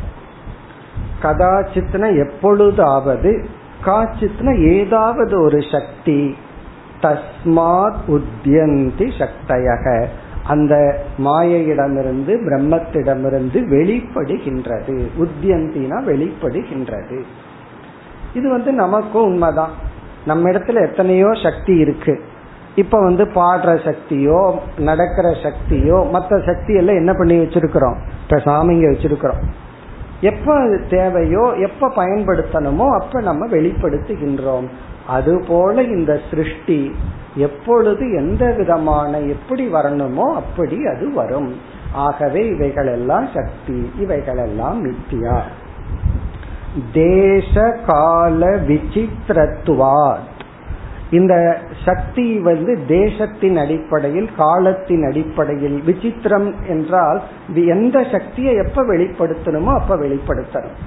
கதாச்சித்ன எப்பொழுதாவது. காச்சித்ன ஏதாவது ஒரு சக்தி. தஸ்மாத் உத்தியந்தி சக்தயக. அந்த மாயையிடமிருந்து பிரம்மத்திடமிருந்து வெளிப்படுகின்றது. உத்தியந்தினா வெளிப்படுகின்றது. இது வந்து நமக்கும் உண்மைதான். நம்ம இடத்துல எத்தனையோ சக்தி இருக்கு. இப்ப வந்து பாடுற சக்தியோ நடக்கிற சக்தியோ மற்ற சக்தி எல்லாம் என்ன பண்ணி வச்சிருக்கிறோம்? இப்ப சாமிங்க வச்சிருக்கிறோம். எப்ப தேவையோ எப்ப பயன்படுத்தணுமோ அப்ப நம்ம வெளிப்படுத்துகின்றோம். அதுபோல இந்த சிருஷ்டி எப்பொழுது எந்த விதமான எப்படி வரணுமோ அப்படி அது வரும். ஆகவே இவைகளெல்லாம் சக்தி இவைகளெல்லாம் மித்தியா. தேச கால விசித்திரத்துவாத். இந்த சக்தி வந்து தேசத்தின் அடிப்படையில் காலத்தின் அடிப்படையில் விசித்திரம் என்றால் எந்த சக்தியை எப்ப வெளிப்படுத்தணுமோ அப்ப வெளிப்படுத்தணும்.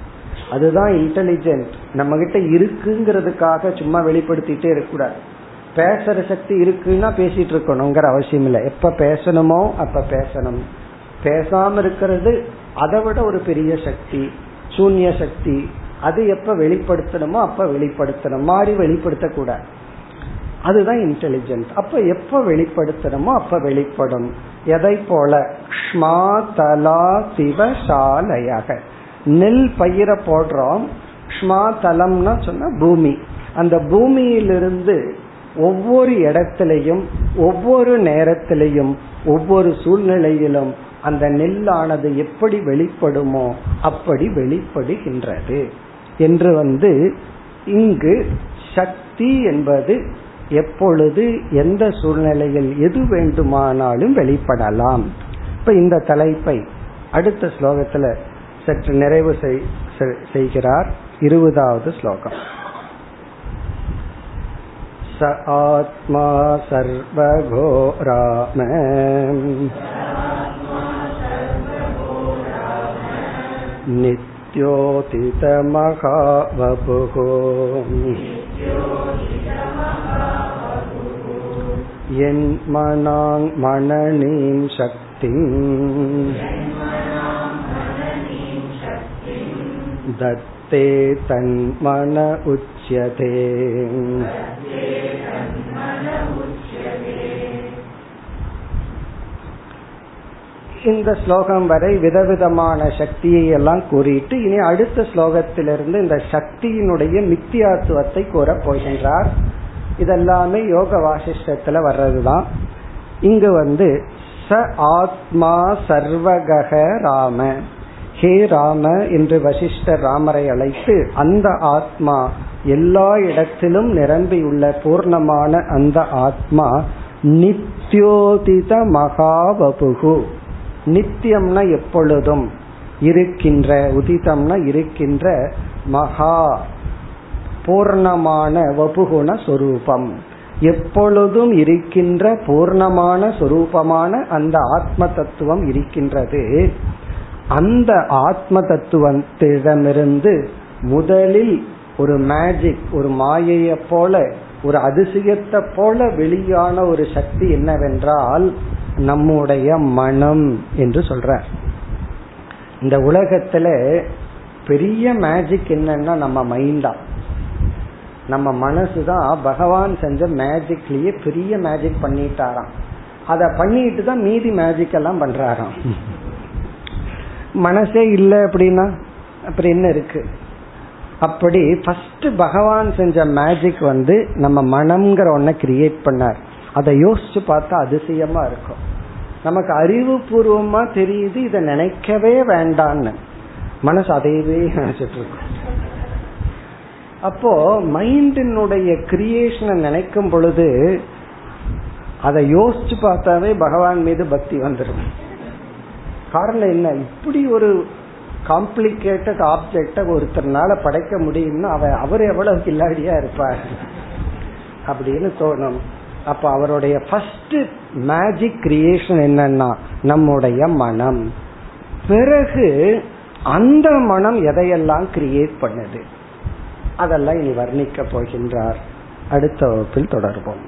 அதுதான் இன்டெலிஜென்ட் நம்ம கிட்ட இருக்குங்கிறதுக்காக சும்மா வெளிப்படுத்திட்டே இருக்கக்கூடாது. பேசுற சக்தி இருக்குன்னா பேசிட்டு இருக்கணுங்கிற அவசியம் இல்லை. எப்ப பேசணுமோ அப்ப பேசணும். பேசாம இருக்கிறது அதை விட ஒரு பெரிய சக்தி சூன்ய சக்தி. அது எப்ப வெளிப்படுத்தணுமோ அப்ப வெளிப்படுத்தணும். மாறி வெளிப்படுத்த அதுதான் இன்டெலிஜென்ஸ் அப்ப எப்ப வெளிப்படுத்தணுமோ அப்ப வெளிப்படும். எதை போல? க்ஷ்மா தலா சிவசாலையாக நெல் பயிர போடுறோம் ஸ்மா தலம்னா சொன்னா பூமி. அந்த பூமியிலிருந்து ஒவ்வொரு இடத்திலையும் ஒவ்வொரு நேரத்திலையும் ஒவ்வொரு சூழ்நிலையிலும் அந்த நெல்லானது எப்படி வெளிப்படுமோ அப்படி வெளிப்படுகின்றது. என்று வந்து இங்கு சக்தி என்பது எப்பொழுது எந்த சூழ்நிலையில் எது வேண்டுமானாலும் வெளிப்படலாம். இப்ப இந்த தலைப்பை அடுத்த ஸ்லோகத்துல சற்று நிறைவு செய்கிறார் இருபதாவது ஸ்லோகம் स आत्मा सर्वघो राम नित्योतितमहावपुः यन्मनाङ्मननीं शक्तिम् தத்தே தன்மன உச்சியதே இந்த ஸ்லோகம் வரை விதவிதமான சக்தியை எல்லாம் கூறிட்டு இனி அடுத்த ஸ்லோகத்திலிருந்து இந்த சக்தியினுடைய மித்தியாத்துவத்தை கூற போகின்றார். இதெல்லாமே யோக வாசிஷ்டத்துல வர்றதுதான். இங்கு வந்து ச ஆத்மா சர்வக ராம. ஹே ராம என்று வசிஷ்டர் ராமரை அழைத்து அந்த ஆத்மா எல்லா இடத்திலும் நிரம்பியுள்ள பூர்ணமான அந்த ஆத்மா நித்யோதித மகாவபுகு. நித்தியம்னா எப்பொழுதும் இருக்கின்ற உதிதம்னா இருக்கின்ற மகா பூர்ணமான வபுகுண சொரூபம். எப்பொழுதும் இருக்கின்ற பூர்ணமான சொரூபமான அந்த ஆத்ம தத்துவம் இருக்கின்றது. அந்த ஆத்ம தத்துவத்திடமிருந்து முதலில் ஒரு மேஜிக் ஒரு மாயையை போல ஒரு அதிசயத்தை போல வெளியான ஒரு சக்தி என்னவென்றால் நம்முடைய மனம் என்று சொல்ற இந்த உலகத்துல பெரிய மேஜிக் என்னன்னா நம்ம மைண்டா நம்ம மனசு தான் பகவான் செஞ்ச மேஜிக்லயே பெரிய மேஜிக் பண்ணிட்டாராம். அதை பண்ணிட்டு தான் மீதி மேஜிக் எல்லாம் பண்றாராம். மனசே இல்லை அப்படின்னா அப்புறம் என்ன இருக்கு? அப்படி ஃபர்ஸ்ட் பகவான் செஞ்ச மேஜிக் வந்து நம்ம மனம்ங்கிற ஒன்ன கிரியேட் பண்ணார். அதை யோசிச்சு பார்த்தா அதிசயமா இருக்கும். நமக்கு அறிவுபூர்வமா தெரியுது இதை நினைக்கவே வேண்டான்னு. மனசு அதையவே நினைச்சிட்டு இருக்கும். அப்போ மைண்டினுடைய கிரியேஷனை நினைக்கும் பொழுது அதை யோசிச்சு பார்த்தாவே பகவான் மீது பக்தி வந்துடும் காரணம் என்ன இப்படி ஒரு காம்ப்ளிகேட்டட் ஆப்ஜெக்ட ஒருத்தர்னால படைக்க முடியும்னா அவ அவர் எவ்வளவு கில்லாடியா இருப்பார்? அப்படின்னு தோணும். அப்ப அவருடைய ஃபர்ஸ்ட் மேஜிக் கிரியேஷன் என்னன்னா நம்முடைய மனம். பிறகு அந்த மனம் எதையெல்லாம் கிரியேட் பண்ணுது? அதெல்லாம் இனி வர்ணிக்க போகின்றார். அடுத்த வகுப்பில் தொடர்போம்